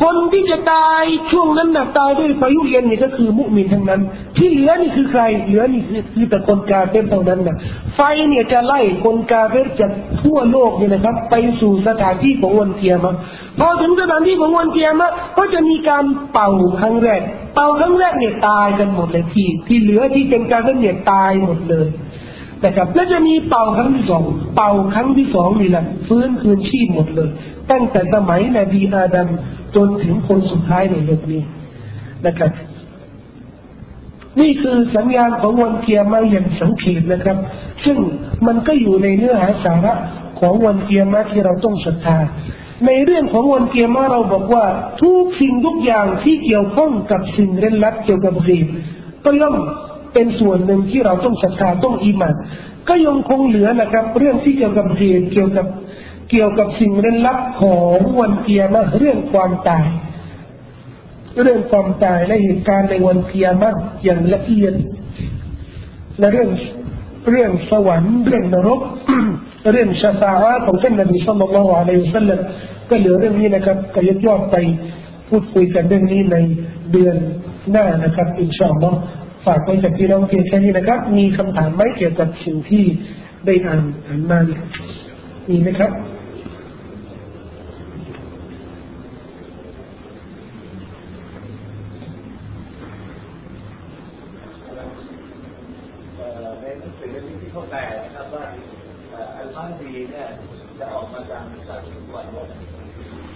คนที่จะตายช่วงนั้นนะตายด้วยพายุเย็นนี่ก็คือมุมินทั้งนั้น ที่เหลือนี่คือใคร เหลือนี่คือคือแต่คนกาเฟรเท่านั้นนะไฟเนี่ยจะไล่คนกาเฟรจากทั่วโลกเนี่ยนะครับ ไปสู่สถานที่ของวันเกียมพอถึงสถานที่ของวันเกียมาก็จะมีการเป่าครั้งแรก เป่าครั้งแรกเนี่ยตายกันหมดเลยที่ ที่เหลือที่เป็นกาเฟรเนี่ยตายหมดเลยนะครับแล้วจะมีเป่าครั้งที่สอง เป่าครั้งที่สองนี่แหละฟื้นคืนชีพหมดเลย ตั้งแต่สมัยนบีอาดัม จนถึงคนสุดท้ายในโลกนี้นะครับ นี่คือสัญญาณของวันเกียร์มาอย่างสังเกตนะครับ ซึ่งมันก็อยู่ในเนื้อหาสาระของวันเกียร์มาที่เราต้องศรัทธาในเรื่องของวันเกียร์มาเราบอกว่า ทุกสิ่งทุกอย่างที่เกี่ยวข้องกับสิ่งเร้นลับเกี่ยวกับรีบก็ย่อมเป็นส่วนหนึ่งที่เราต้องศรัทธาต้องอิมานก็ยังคงเหลือนะครับ เรื่องที่เกี่ยวกับเหตุเกี่ยวกับ เกี่ยวกับสิ่งเร้นลับของวันเกียรมาเรื่องความตาย เรื่องความตายและเหตุการณ์ในวันเกียรมาอย่างละเอียดและเรื่องเรื่องสวรรค์เรื่องนรกเรื่องชาฟาะของท่านนบีสัลลัลลอฮุอะลัยฮิสัลลัมก็เหลือเรื่องนี้นะครับก็ยกยอดไปพูดคุยกันเรื่องนี้ในเดือนหน้านะครับอินชาอัลลอฮ์ฝากไว้กับพี่น้องเพียงแค่นี้นะครับ มีคำถามไหมเกี่ยวกับสิ่งที่ได้อ่านอ่านมานี่ยมีไหมครับ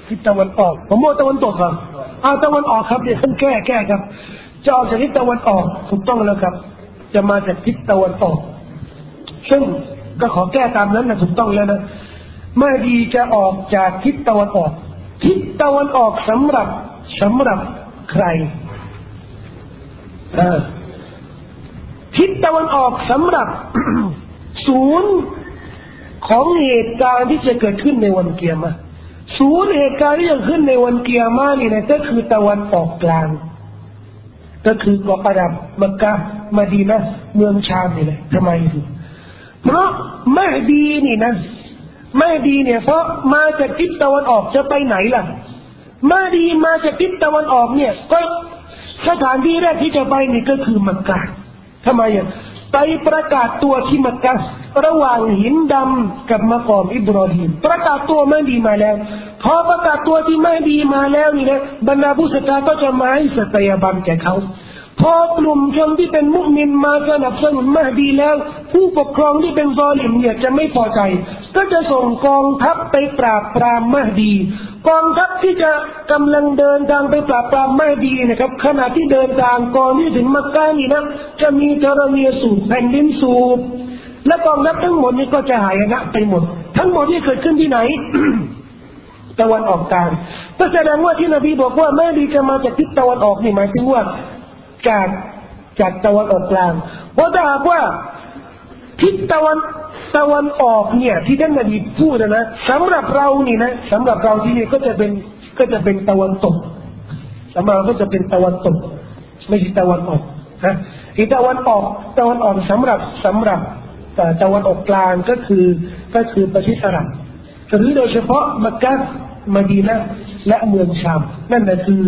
ทิศตะวันออก ผมบอกตะวันตกครับอาตะวันออกครับเดี๋ยวท่านแก้แก้ครับ จะออกจากทิศตะวันออกถูกต้องแล้วครับ จะมาจากทิศตะวันออก ซึ่งก็ขอแก้ตามนั้นนะถูกต้องแล้วนะไม่ดีจะออกจากทิศตะวันออก ทิศตะวันออกสำหรับสำหรับใครเออทิศตะวันออกสำหรับศูนย์ของเหตุการณ์ที่จะเกิดขึ้นในวันเกียรมา ศูนย์เหตุการณ์ที่จะขึ้นในวันเกียร์มานี่นะก็คือตะวันออกกลาง ก็คือกออาดับมักกะมาดีนะเมืองชามนี่แหละทำไมถึงเพราะมหดีนี่นะมหดีเนี่ย เพราะมาจากทิศตะวันออกจะไปไหนล่ะมหดีมาจากทิศตะวันออกเนี่ย ก็สถานที่แรกที่จะไปนี่ก็คือมักกะทำไมอะ ไปประกาศตัวที่มักกะระหว่างหินดำกับมะกอมอิบรอฮิมประกาศตัวไม่ดีมาแล้วพอประกาศตัวที่ไม่ดีมาแล้วนี่นะบรรดาผู้ศรัทธาก็จะมาให้สตยาบันแก่เขา พอกลุ่มชนที่เป็นมุสลิมมาสนับสนุนมาดีแล้ว ผู้ปกครองที่เป็นซอลิมเนี่ยจะไม่พอใจ ก็จะส่งกองทัพไปปราบปรามมาดี กองทัพที่จะกำลังเดินทางไปปราบปรามมาดีนะครับ ขณะที่เดินทางก่อนที่ถึงมักกะนี่นะจะมีเทรเมียสูบแผ่นดินสูบและกองทัพทั้งหมดนี้ก็จะหายนะไปหมด ทั้งหมดที่เกิดขึ้นที่ไหนตะวันออกกลางก็แสดงว่าที่นบีบอกว่าแม่ดีจะมาจากทิศตะวันออกนี่หมายถึงว่า จากจากตะวันออกกลาง เพราะถ้าหากว่าทิศตะวันตะวันออกเนี่ย ที่ท่านนบีพูดนะสำหรับเรานี่นะสำหรับเราที่นี่ก็จะเป็นก็จะเป็นตะวันตกสำหรับเราก็จะเป็นตะวันตก ไม่ใช่ตะวันออกนะที่ตะวันออกตะวันออกสำหรับสำหรับตะวันออกกลางก็คือก็คือประเทศอาหรับหรือโดยเฉพาะมักกะมาดีนะและเมืองชามนั่นแหละคือ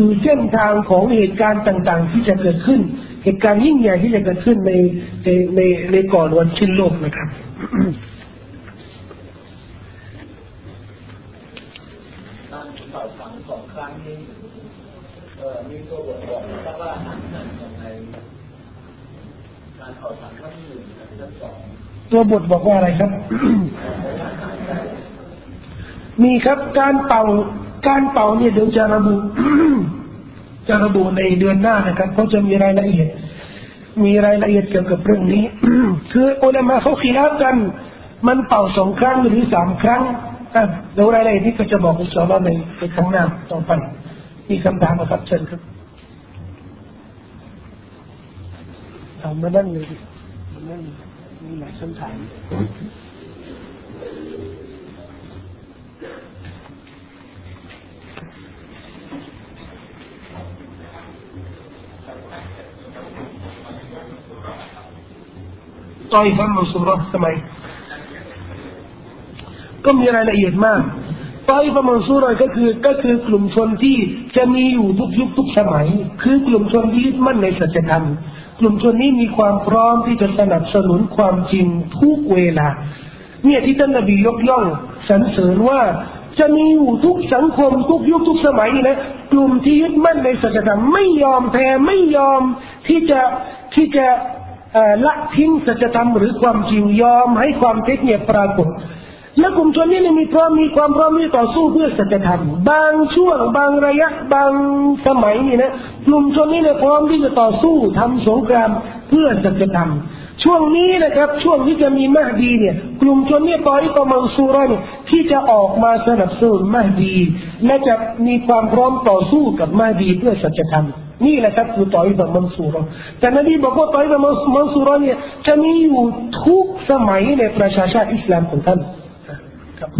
คือเส้นทางของเหตุการณ์ต่าง ๆ ที่จะเกิดขึ้น เหตุการณ์ยิ่งใหญ่ที่จะเกิดขึ้นในในในในก่อนวันชิ้นโลกนะครับมีตัวบทบอกว่าในการเผาสังครั้งหนึ่งและสองตัวบทบอกว่าอะไรครับ มีครับการเป่า การเป่าเนี่ยเดี๋ยวจะระบุ จะระบุในเดือนหน้านะครับเขาจะมีรายละเอียด มีรายละเอียดเกี่ยวกับเรื่องนี้ คืออุลามะเขาคิดกัน มันเป่าสองครั้งหรือสามครั้งเดี๋ยวรายละเอียดนี้ก็จะบอกอินชาอัลลอฮ์ในในข้งหน้าต่อไปมีคำถามนะครับเชิญครับถามมานั่งเลยมานั่งมีหลายคำถาม ต่อยฟันมัสุรทำไมก็มีรายละเอียดมากต่อยฟันมัสุรก็คือก็คือกลุ่มชนที่จะมีอยู่ทุกยุคทุกสมัย คือกลุ่มชนที่ยึดมั่นในสัจธรรมกลุ่มชนนี้มีความพร้อมที่จะสนับสนุนความจริงทุกเวลา เนี่ยที่ท่านนบียกย่องสรรเสริญว่าจะมีอยู่ทุกสังคมทุกยุคทุกสมัยนะกลุ่มที่ยึดมั่นในสัจธรรมไม่ยอมแพ้ไม่ยอมที่จะที่จะ ละทิ้งสัจธรรมหรือความจริงยอมให้ความเท็จเนี่ยปรากฏ และกลุ่มชนนี้มีพร้อมมีความพร้อมที่ต่อสู้เพื่อสัจธรรมบางช่วงบางระยะบางสมัยนี่นะกลุ่มชนนี้เนี่ยพร้อมที่จะต่อสู้ทำสงครามเพื่อสัจธรรมช่วงนี้นะครับ ช่วงที่จะมีมหดีเนี่ย กลุ่มชนนี้ตอนที่กำลังสู้รเนี่ยที่จะออกมาสนับสนุนมหดี และจะมีความพร้อมต่อสู้กับมหดีเพื่อสัจธรรม นี่แหละครับคือตอยบะมันสูรแต่นบีบอกว่าตอยบะมันสูรเนี่ยจะมีอยู่ทุกสมัยในประชาชาติอิสลามของท่านครับ